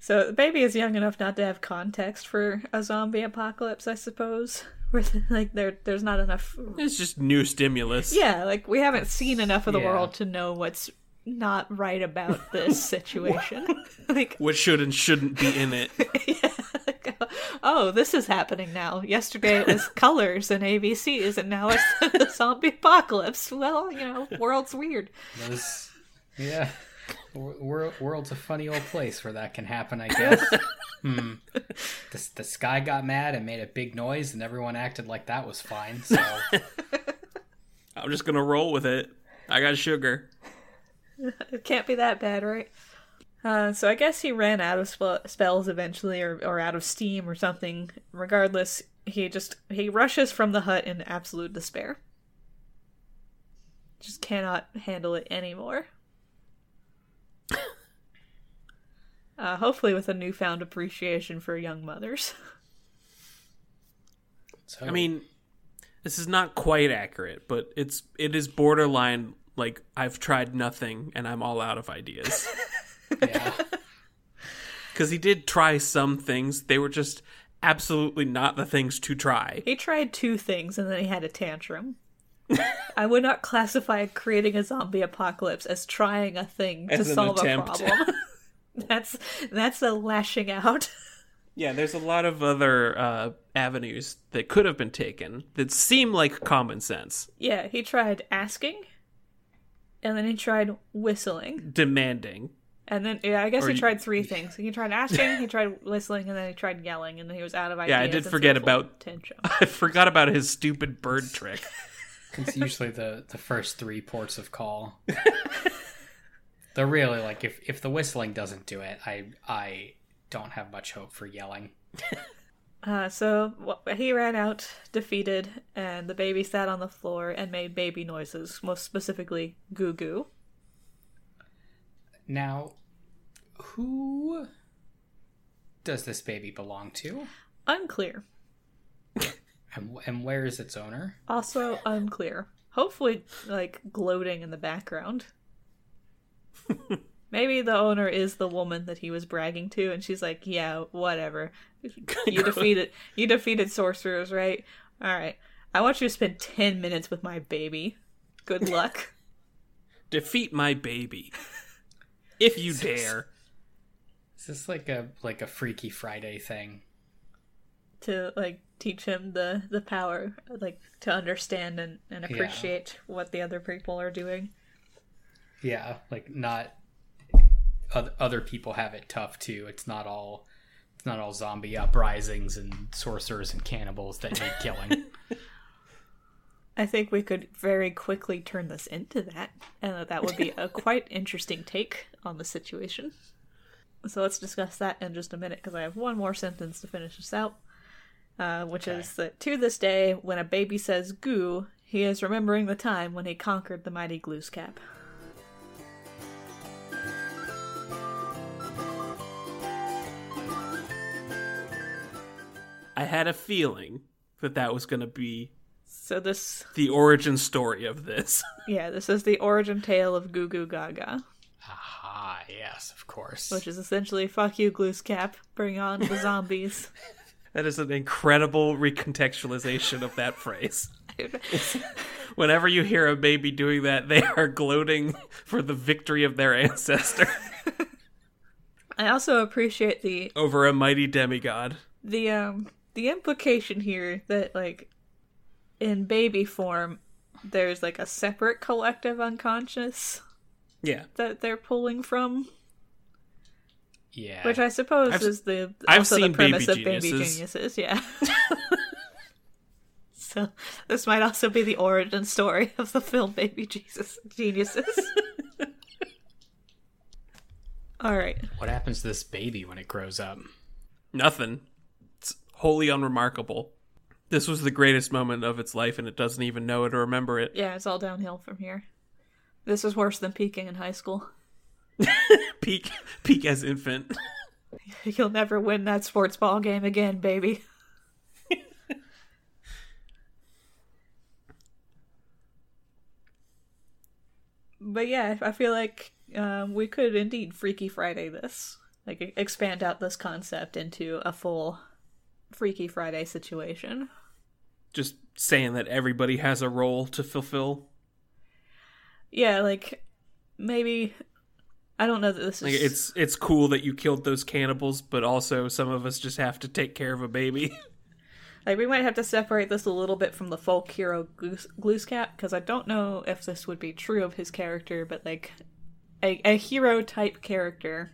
so the baby is young enough not to have context for a zombie apocalypse, I suppose. Where like there there's not enough It's just new stimulus. Yeah, like we haven't seen enough of the Yeah. world to know what's not right about this situation. like What should and shouldn't be in it. Yeah. oh, this is happening now. Yesterday it was colors and ABCs, and now it's the zombie apocalypse. Well, you know, world's weird. Those, yeah. Wor- world's a funny old place where that can happen, I guess. hmm. The, the sky got mad and made a big noise, and everyone acted like that was fine. So I'm just gonna roll with it. I got sugar. It can't be that bad, right? Uh, so I guess he ran out of spe- spells eventually, or, or out of steam or something. Regardless, he just he rushes from the hut in absolute despair. Just cannot handle it anymore. Uh, hopefully, with a newfound appreciation for young mothers. so I mean, this is not quite accurate, but it's it is borderline like I've tried nothing and I'm all out of ideas. yeah. Because he did try some things, they were just absolutely not the things to try. He tried two things and then he had a tantrum. I would not classify creating a zombie apocalypse as trying a thing to As an solve a problem. that's that's a lashing out. Yeah, there's a lot of other uh, avenues that could have been taken that seem like common sense. Yeah, he tried asking, and then he tried whistling, Demanding. and then yeah, I guess Or he tried three things. He tried asking, he tried whistling, and then he tried yelling, and then he was out of ideas. Yeah, I did forget about- tantrum. I forgot about his stupid bird trick. It's usually the, the first three ports of call. They're really like if, if the whistling doesn't do it, I I don't have much hope for yelling. Uh, so wh- he ran out defeated, and the baby sat on the floor and made baby noises, most specifically goo goo. Now, who does this baby belong to? Unclear. And, and where is its owner? Also unclear. Hopefully, like gloating in the background. Maybe the owner is the woman that he was bragging to, and she's like, "Yeah, whatever. You defeated, you defeated sorcerers, right? All right. I want you to spend ten minutes with my baby. Good luck." Defeat my baby. If you dare. Is this like a like a Freaky Friday thing? to like teach him the the power, like to understand and and Yeah. appreciate what the other people are doing. Yeah, like not other, other people have it tough too. It's not all it's not all zombie uprisings and sorcerers and cannibals that need killing. I think we could very quickly turn this into that, and that that would be a quite interesting take on the situation. So let's discuss that in just a minute, because I have one more sentence to finish this out, uh, which is that to this day, when a baby says "goo," he is remembering the time when he conquered the mighty Glooscap. I had a feeling that that was going to be So this, the origin story of this. yeah, this is the origin tale of Goo Goo Gaga. ah, yes, of course. which is essentially "fuck you, Glooscap, bring on the zombies." That is an incredible recontextualization of that phrase. Whenever you hear a baby doing that, they are gloating for the victory of their ancestor I also appreciate the over a mighty demigod. the um the implication here that like in baby form, there's like a separate collective unconscious Yeah. that they're pulling from, yeah, which I suppose I've- is the I've also seen the premise Baby of Baby Geniuses. Geniuses. Yeah. so this might also be the origin story of the film Baby Jesus Geniuses. All right. what happens to this baby when it grows up? Nothing. Wholly unremarkable. This was the greatest moment of its life, and it doesn't even know it or remember it. Yeah, it's all downhill from here. This is worse than peaking in high school. Peak, peak as infant. You'll never win that sports ball game again, baby. but yeah, I feel like um, we could indeed Freaky Friday this. Like, expand out this concept into a full Freaky Friday situation. just saying that everybody has a role to fulfill. Yeah, like maybe I don't know that this is Like it's it's cool that you killed those cannibals, but also some of us just have to take care of a baby. like we might have to separate this a little bit from the folk hero Goose, Glooscap because I don't know if this would be true of his character, but like a, a hero type character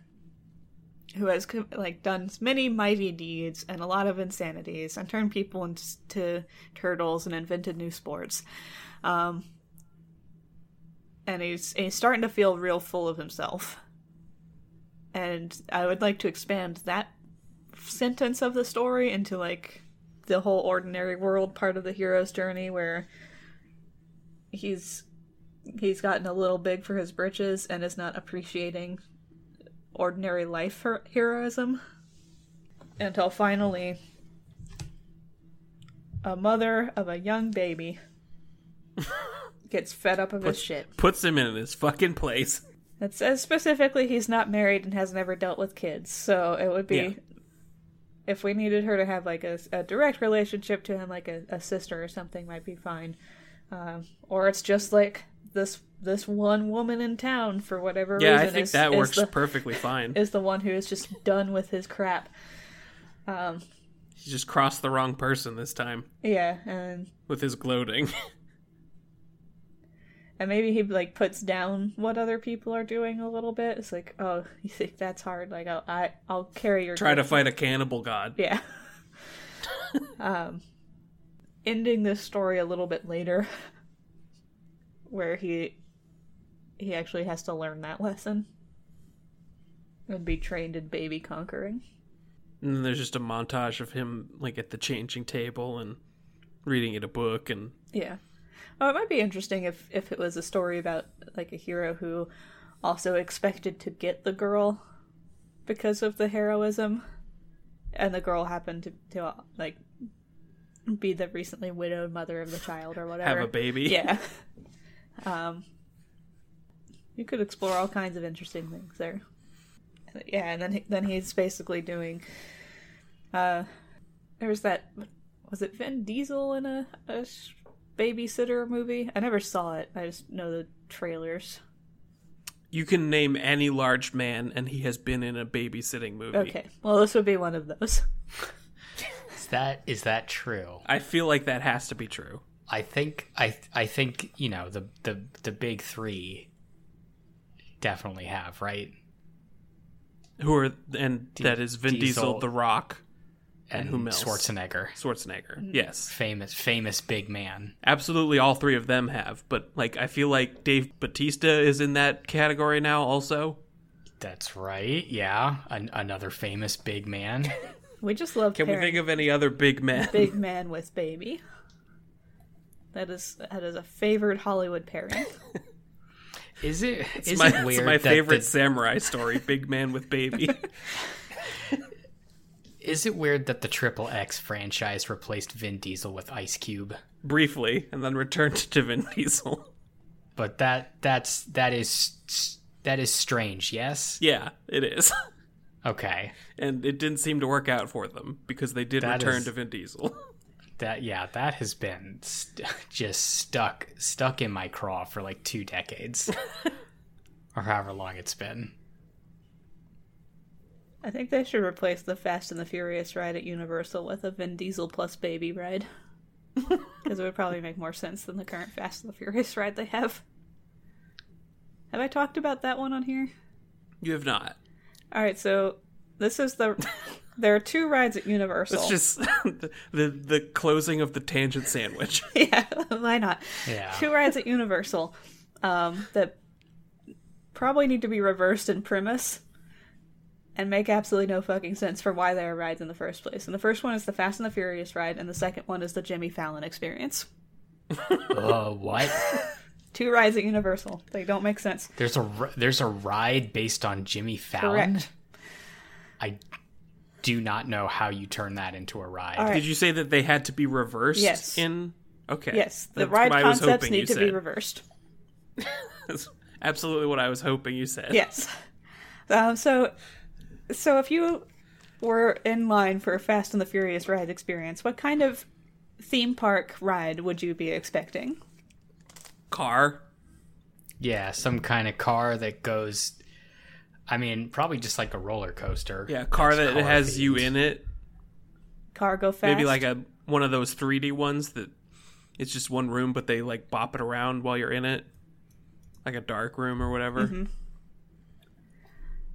who has like done many mighty deeds and a lot of insanities and turned people into turtles and invented new sports. Um, and he's he's starting to feel real full of himself. And I would like to expand that sentence of the story into like the whole ordinary world part of the hero's journey where he's he's gotten a little big for his britches and is not appreciating ordinary life her- heroism until finally a mother of a young baby gets fed up of his shit. Puts him in his fucking place. It says specifically he's not married and has never dealt with kids, so it would be Yeah. if we needed her to have like a, a direct relationship to him, like a, a sister or something, might be fine. Um, or it's just like this this one woman in town for whatever Yeah, reason I think is, that is works the, perfectly fine. is the one who is just done with his crap. He just crossed the wrong person this time Yeah, and with his gloating. and maybe he like puts down what other people are doing a little bit. It's like, oh, you think that's hard? Like, I'll I, I'll carry your Try to fight a cannibal god. Yeah. um, ending this story a little bit later, where he he actually has to learn that lesson and be trained in baby conquering. And then there's just a montage of him like at the changing table and reading in a book and Yeah. Oh, it might be interesting if if it was a story about like a hero who also expected to get the girl because of the heroism, and the girl happened to to like be the recently widowed mother of the child or whatever. have a baby. Yeah. um, you could explore all kinds of interesting things there. Yeah, and then he, then he's basically doing. Uh, there was that. Was it Vin Diesel in a, a sh- babysitter movie? I never saw it. I just know the trailers. You can name any large man and he has been in a babysitting movie. Okay, well this would be one of those. Is that is that true? I feel like that has to be true. I think I I think you know the the the big three definitely have right Who are and that is Vin Diesel, Diesel. The Rock, and, who else? Schwarzenegger, Schwarzenegger. Mm. Yes. famous famous big man. Absolutely all three of them have, but like I feel like Dave Bautista is in that category now also. That's right. Yeah, An- another famous big man. We just love Can we think of any other big men? big man with baby. That is that is a favored Hollywood pairing. Is it? It's Is my, it it's weird my that favorite the- samurai story, Big Man with Baby. is it weird that the Triple X franchise replaced Vin Diesel with Ice Cube? Briefly, and then returned to Vin Diesel. But that that's that is that is strange. Yes. Yeah, it is. Okay. And it didn't seem to work out for them because they did That return is- to Vin Diesel. That yeah, that has been st- just stuck stuck in my craw for like two decades, or however long it's been. I think they should replace the Fast and the Furious ride at Universal with a Vin Diesel plus baby ride. Because it would probably make more sense than the current Fast and the Furious ride they have. Have I talked about that one on here? You have not. Alright, so this is the. There are two rides at Universal. It's just the, the the closing of the tangent sandwich. yeah, why not? Yeah. Two rides at Universal um, that probably need to be reversed in premise and make absolutely no fucking sense for why there are rides in the first place. And the first one is the Fast and the Furious ride, and the second one is the Jimmy Fallon experience. Uh, what? Two rides at Universal. They don't make sense. There's a r- there's a ride based on Jimmy Fallon. Correct. I do not know how you turn that into a ride. All right. Did you say that they had to be reversed? Yes. In okay. Yes, the That's ride what I was concepts need you to be reversed. That's absolutely what I was hoping you said. Yes. Um, so, so if you were in line for a Fast and the Furious ride experience, what kind of theme park ride would you be expecting? Car. Yeah, some kind of car that goes. I mean, probably just like a roller coaster. Yeah, car That's that has you in it. Cargo fast. Maybe like a one of those 3D ones that it's just one room, but they like bop it around while you're in it, like a dark room or whatever. Mm-hmm.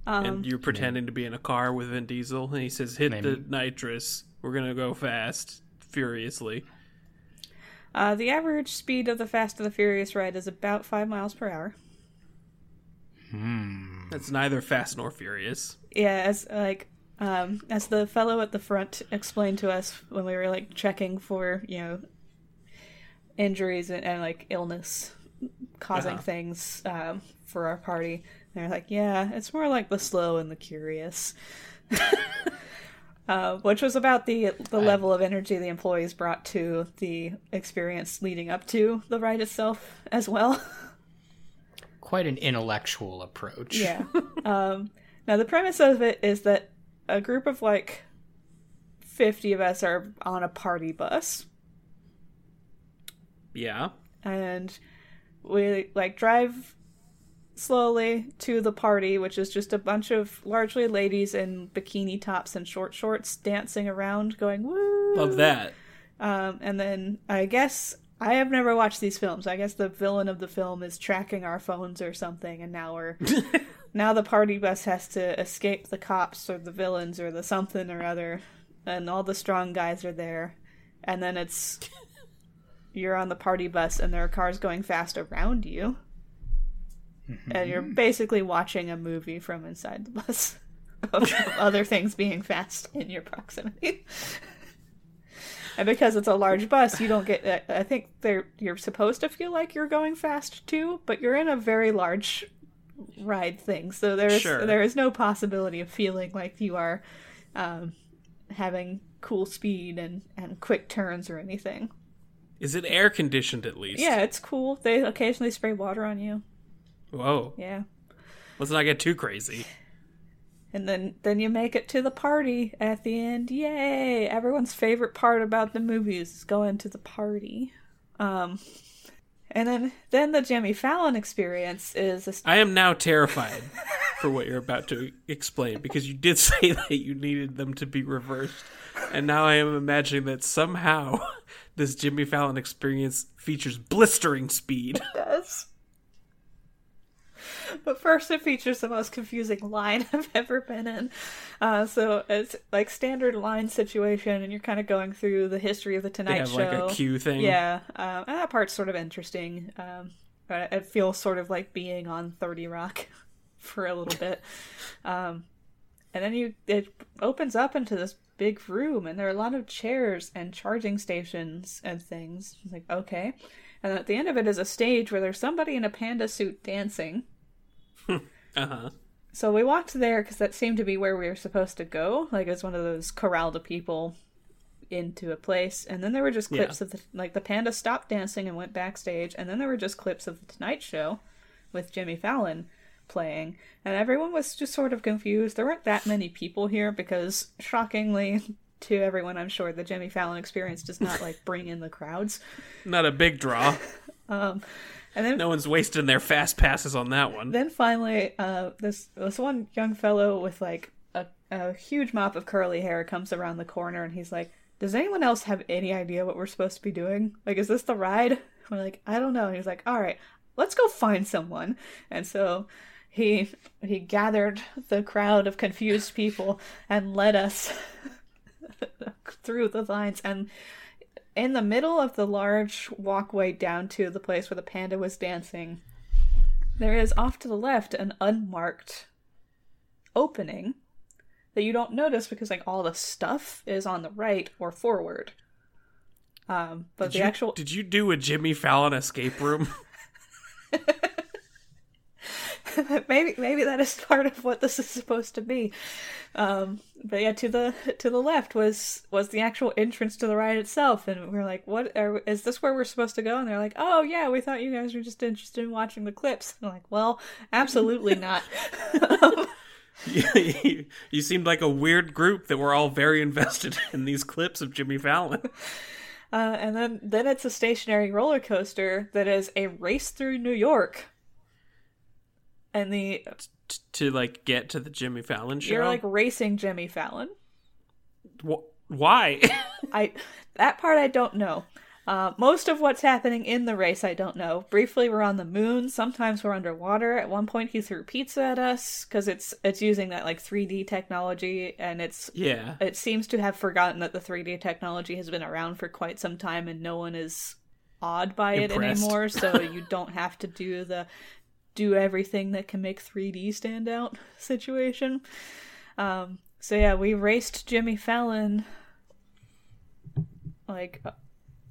Um, and you're pretending to be in a car with Vin Diesel, and he says, "Hit the nitrous. We're gonna go fast, furiously." Uh, the average speed of the Fast and the Furious ride is about five miles per hour. That's neither fast nor furious. Yeah, as like um, as the fellow at the front explained to us when we were like checking for you know injuries and, and like illness causing Uh-huh. things um, for our party. They're like, yeah, it's more like the slow and the curious. Uh, which was about the the level of energy the employees brought to the experience leading up to the ride itself as well. Quite an intellectual approach. Yeah. um, now the premise of it is that a group of like fifty of us are on a party bus, Yeah. and we like drive slowly to the party, which is just a bunch of largely ladies in bikini tops and short shorts dancing around, going woo. Love that. Um, and then I guess I have never watched these films. I guess the villain of the film is tracking our phones or something, and now we're now the party bus has to escape the cops or the villains or the something or other, and all the strong guys are there, and then it's you're on the party bus and there are cars going fast around you, and you're mm-hmm. basically watching a movie from inside the bus of other things being fast in your proximity. And because it's a large bus, you don't get. I think they're you're supposed to feel like you're going fast too, but you're in a very large ride thing, so there is Sure. there is no possibility of feeling like you are um, having cool speed and and quick turns or anything. Is it air conditioned at least? Yeah, it's cool. They occasionally spray water on you. Whoa. Yeah. Let's not get too crazy. And then then you make it to the party at the end. Yay! Everyone's favorite part about the movies is going to the party. Um and then then the Jimmy Fallon experience is I am now terrified for what you're about to explain because you did say that you needed them to be reversed. And now I am imagining that somehow this Jimmy Fallon experience features blistering speed. But first, it features the most confusing line I've ever been in. Uh, so it's like standard line situation, and you're kind of going through the history of the Tonight They have Show. like a cue thing. Yeah, um, and that part's sort of interesting. Um, but it feels sort of like being on Thirty Rock for a little bit. Um, and then you it opens up into this big room, and there are a lot of chairs and charging stations and things. It's like okay, and at the end of it is a stage where there's somebody in a panda suit dancing. Uh huh. So we walked there because that seemed to be where we were supposed to go. Like it was one of those corral the people into a place, and then there were just clips of the like the panda stopped dancing and went backstage, and then there were just clips of the Tonight Show with Jimmy Fallon playing, and everyone was just sort of confused. There weren't that many people here because, shockingly to everyone, I'm sure the Jimmy Fallon experience does not like bring in the crowds. Not a big draw. And then No one's wasting their fast passes on that one. then finally, uh, this this one young fellow with like a, a huge mop of curly hair comes around the corner, and he's like, "Does anyone else have any idea what we're supposed to be doing? Like, is this the ride?" We're like, "I don't know." And he's like, "All right, let's go find someone." And so he he gathered the crowd of confused people and led us through the lines and in the middle of the large walkway down to the place where the panda was dancing there is off to the left an unmarked opening that you don't notice because like all the stuff is on the right or forward um but Did the you, actual did you do a Jimmy Fallon escape room? maybe maybe that is part of what this is supposed to be. Um but yeah to the to the left was was the actual entrance to the ride itself. And we are like what are, is this where we're supposed to go? And they're like oh yeah we thought you guys were just interested in watching the clips. And I'm like well absolutely not. You, you seemed like a weird group that were all very invested in these clips of Jimmy Fallon. Uh, and then, then it's a stationary roller coaster that is a race through New York. And the T- to like get to the Jimmy Fallon show. you're like racing Jimmy Fallon. Wh- why? I that part I don't know. Uh, most of what's happening in the race I don't know. Briefly, we're on the moon. Sometimes we're underwater. At one point, he threw pizza at us because it's it's using that like 3D technology, and it's yeah. it seems to have forgotten that the 3D technology has been around for quite some time, and no one is awed by it anymore. So you don't have to do the do everything that can make 3D stand out situation. Um, so yeah, we raced Jimmy Fallon like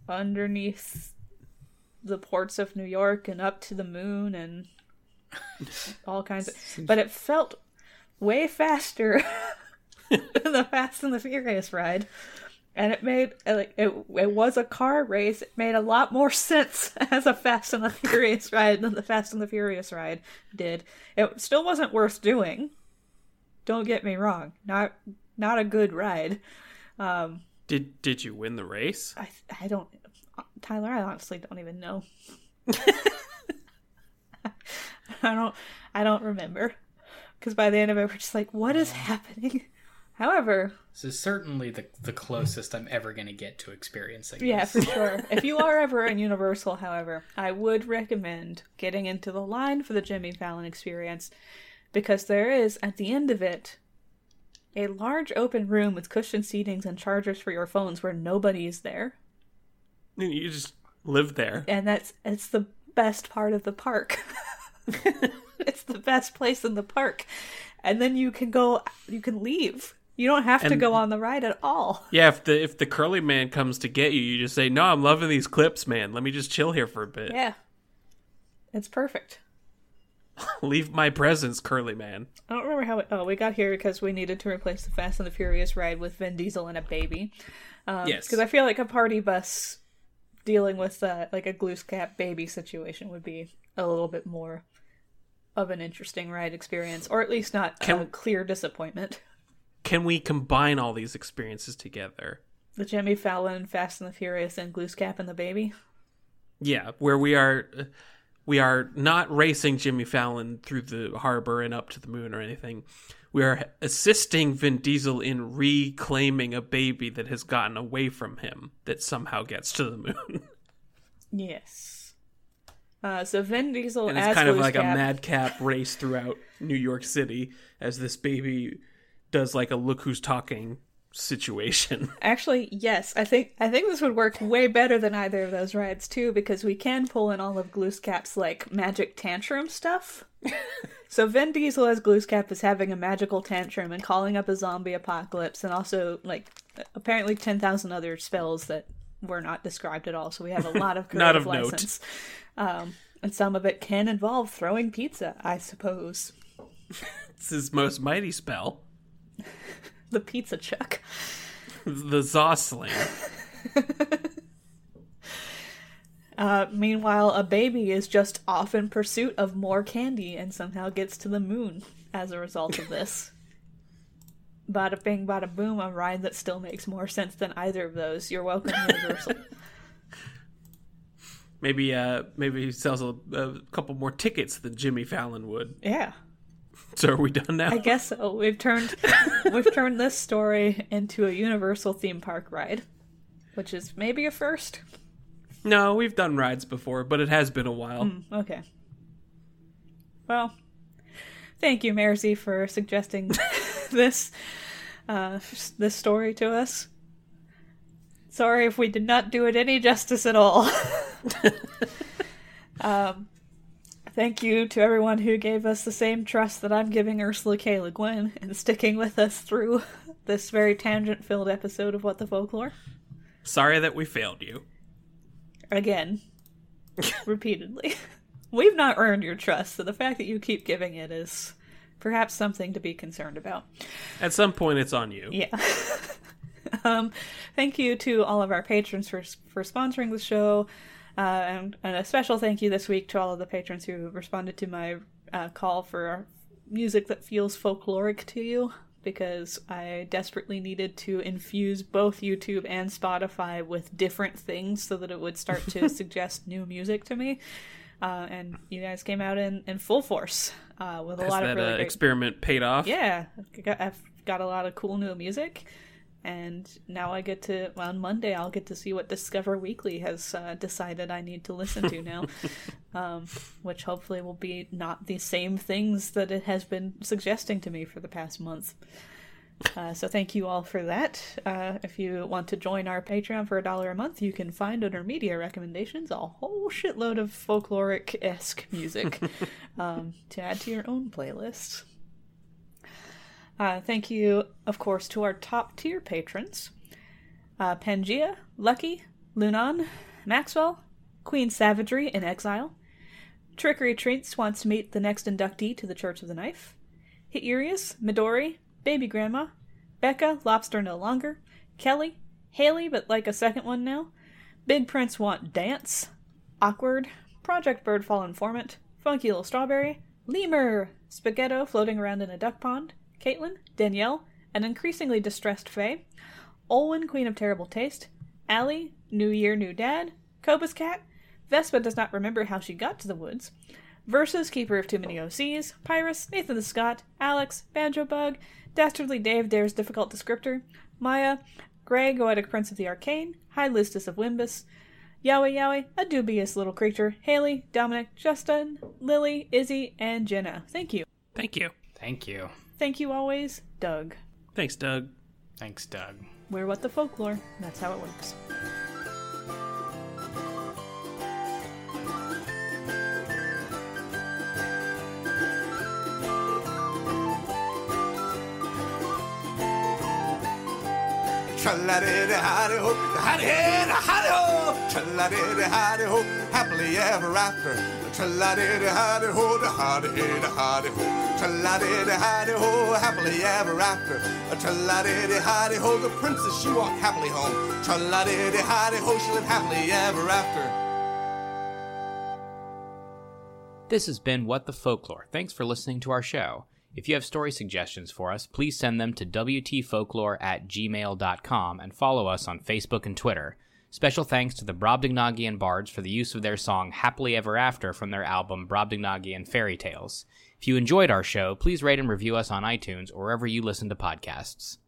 underneath the ports of New York and up to the moon and all kinds of but it felt way faster than the Fast and the Furious ride. And it made like it it was a car race. It made a lot more sense as a Fast and the Furious ride than the Fast and the Furious ride did. It still wasn't worth doing. Don't get me wrong. Not not a good ride. Um, Did did you win the race? I I don't Tyler, I honestly don't even know. I don't I don't remember. Cuz by the end of it we're just like what is happening? However, This is certainly the the closest I'm ever going to get to experiencing. yeah, this. for sure. if you are ever in Universal, however, I would recommend getting into the line for the Jimmy Fallon experience because there is at the end of it a large open room with cushioned seatings and chargers for your phones where nobody is there. You just live there. and that's it's the best part of the park. it's the best place in the park, and then you can go, you can leave. You don't have to go on the ride at all. Yeah, if the if the curly man comes to get you, you just say, "No, I'm loving these clips, man. Let me just chill here for a bit. Yeah, it's perfect. Leave my presence, curly man." I don't remember how. We, oh, we got here because we needed to replace the Fast and the Furious ride with Vin Diesel and a baby. Um, Yes. because I feel like a party bus dealing with uh, like a Glooscap baby situation would be a little bit more of an interesting ride experience, or at least not a Can- clear disappointment. Can we combine all these experiences together? The Jimmy Fallon, Fast and the Furious, and Glooscap and the Baby. Yeah, where we are we are not racing Jimmy Fallon through the harbor and up to the moon or anything. We are assisting Vin Diesel in reclaiming a baby that has gotten away from him that somehow gets to the moon. Yes. Uh, so Vin Diesel and as it's kind of like a madcap race throughout New York City as this baby does like a look who's talking situation. Actually, yes, I think I think this would work way better than either of those rides too, because we can pull in all of Glooscap's like magic tantrum stuff. so Vin Diesel as Glooscap is having a magical tantrum and calling up a zombie apocalypse, and also like apparently ten thousand other spells that were not described at all. So we have a lot of Not creative of note. license, um, and some of it can involve throwing pizza, I suppose. it's his most mighty spell, The pizza chuck. the Zosling. Uh, meanwhile, a baby is just off in pursuit of more candy and somehow gets to the moon as a result of this. bada bing, bada boom, a ride that still makes more sense than either of those. You're welcome, Universal. Maybe uh maybe he sells a, a couple more tickets than Jimmy Fallon would. yeah, So are we done now? I guess so. We've turned we've turned this story into a Universal theme park ride, which is maybe a first. No, we've done rides before, but it has been a while. Okay. Well, thank you, Marcy, for suggesting this uh, this story to us. Sorry if we did not do it any justice at all. um, thank you to everyone who gave us the same trust that I'm giving Ursula K. Le Guin and sticking with us through this very tangent-filled episode of What the Folklore. Sorry that we failed you. Again, repeatedly. We've not earned your trust, so the fact that you keep giving it is perhaps something to be concerned about. At some point, it's on you. Yeah. um, thank you to all of our patrons for for sponsoring the show, uh, and, and a special thank you this week to all of the patrons who responded to my uh, call for music that feels folkloric to you because I desperately needed to infuse both YouTube and Spotify with different things so that it would start to suggest new music to me. Uh, and you guys came out in, in full force uh, with a Has lot that of really uh, great experiment paid off? yeah, I've got a lot of cool new music, and now I get to on Monday I'll get to see what Discover Weekly has uh, decided I need to listen to now, um, which hopefully will be not the same things that it has been suggesting to me for the past month. Uh, so thank you all for that. Uh, if you want to join our Patreon for a dollar a month, you can find under media recommendations a whole shitload of folkloric esque music um, to add to your own playlist. Uh, thank you, of course, to our top tier patrons uh, Pangea, Lucky, Lunan, Maxwell, Queen Savagery in Exile, Trickery Treats wants to meet the next inductee to the Church of the Knife, Hiirius, Midori, Baby Grandma, Becca, Lobster No Longer, Kelly, Haley, but like a second one now, Big Prince Want Dance, Awkward, Project Birdfall Informant, Funky Little Strawberry, Lemur, Spaghetto floating around in a duck pond, Caitlin, Danielle, an increasingly distressed Faye, Olwen, Queen of Terrible Taste, Allie, New Year, New Dad, Cobus Cat, Vespa does not remember how she got to the woods, Versus, Keeper of Too Many OCs, Pyrus, Nathan the Scott, Alex, Banjo Bug, Dastardly Dave Dare's Difficult Descriptor, Maya, Grey, Goetic Prince of the Arcane, High Listus of Wimbus, Yowie Yowie, a dubious little creature, Haley, Dominic, Justin, Lily, Izzy, and Jenna. Thank you. Thank you. Thank you. Thank you always, Doug. Thanks, Doug. Thanks, Doug. We're what the folklore. That's how it works. Tra-la-di-di, howdy-ho, howdy-hi, howdy-ho. Tra-la-di-di, howdy-ho, happily ever after. Tra-la-di-di, howdy-ho, da howdy-hi, da howdy-ho. Tra-la-di-di, howdy-ho, happily ever after. Tra-la-di-di, howdy-ho, the princess, she walked happily home. Tra-la-di-di, howdy-ho, she lived happily ever after. This has been What the Folklore. Thanks for listening to our show. If you have story suggestions for us, please send them to WTFolklore at gmail.com and follow us on Facebook and Twitter. Special thanks to the Brobdingnagian Bards for the use of their song Happily Ever After from their album Brobdingnagian Fairy Tales. If you enjoyed our show, please rate and review us on iTunes or wherever you listen to podcasts.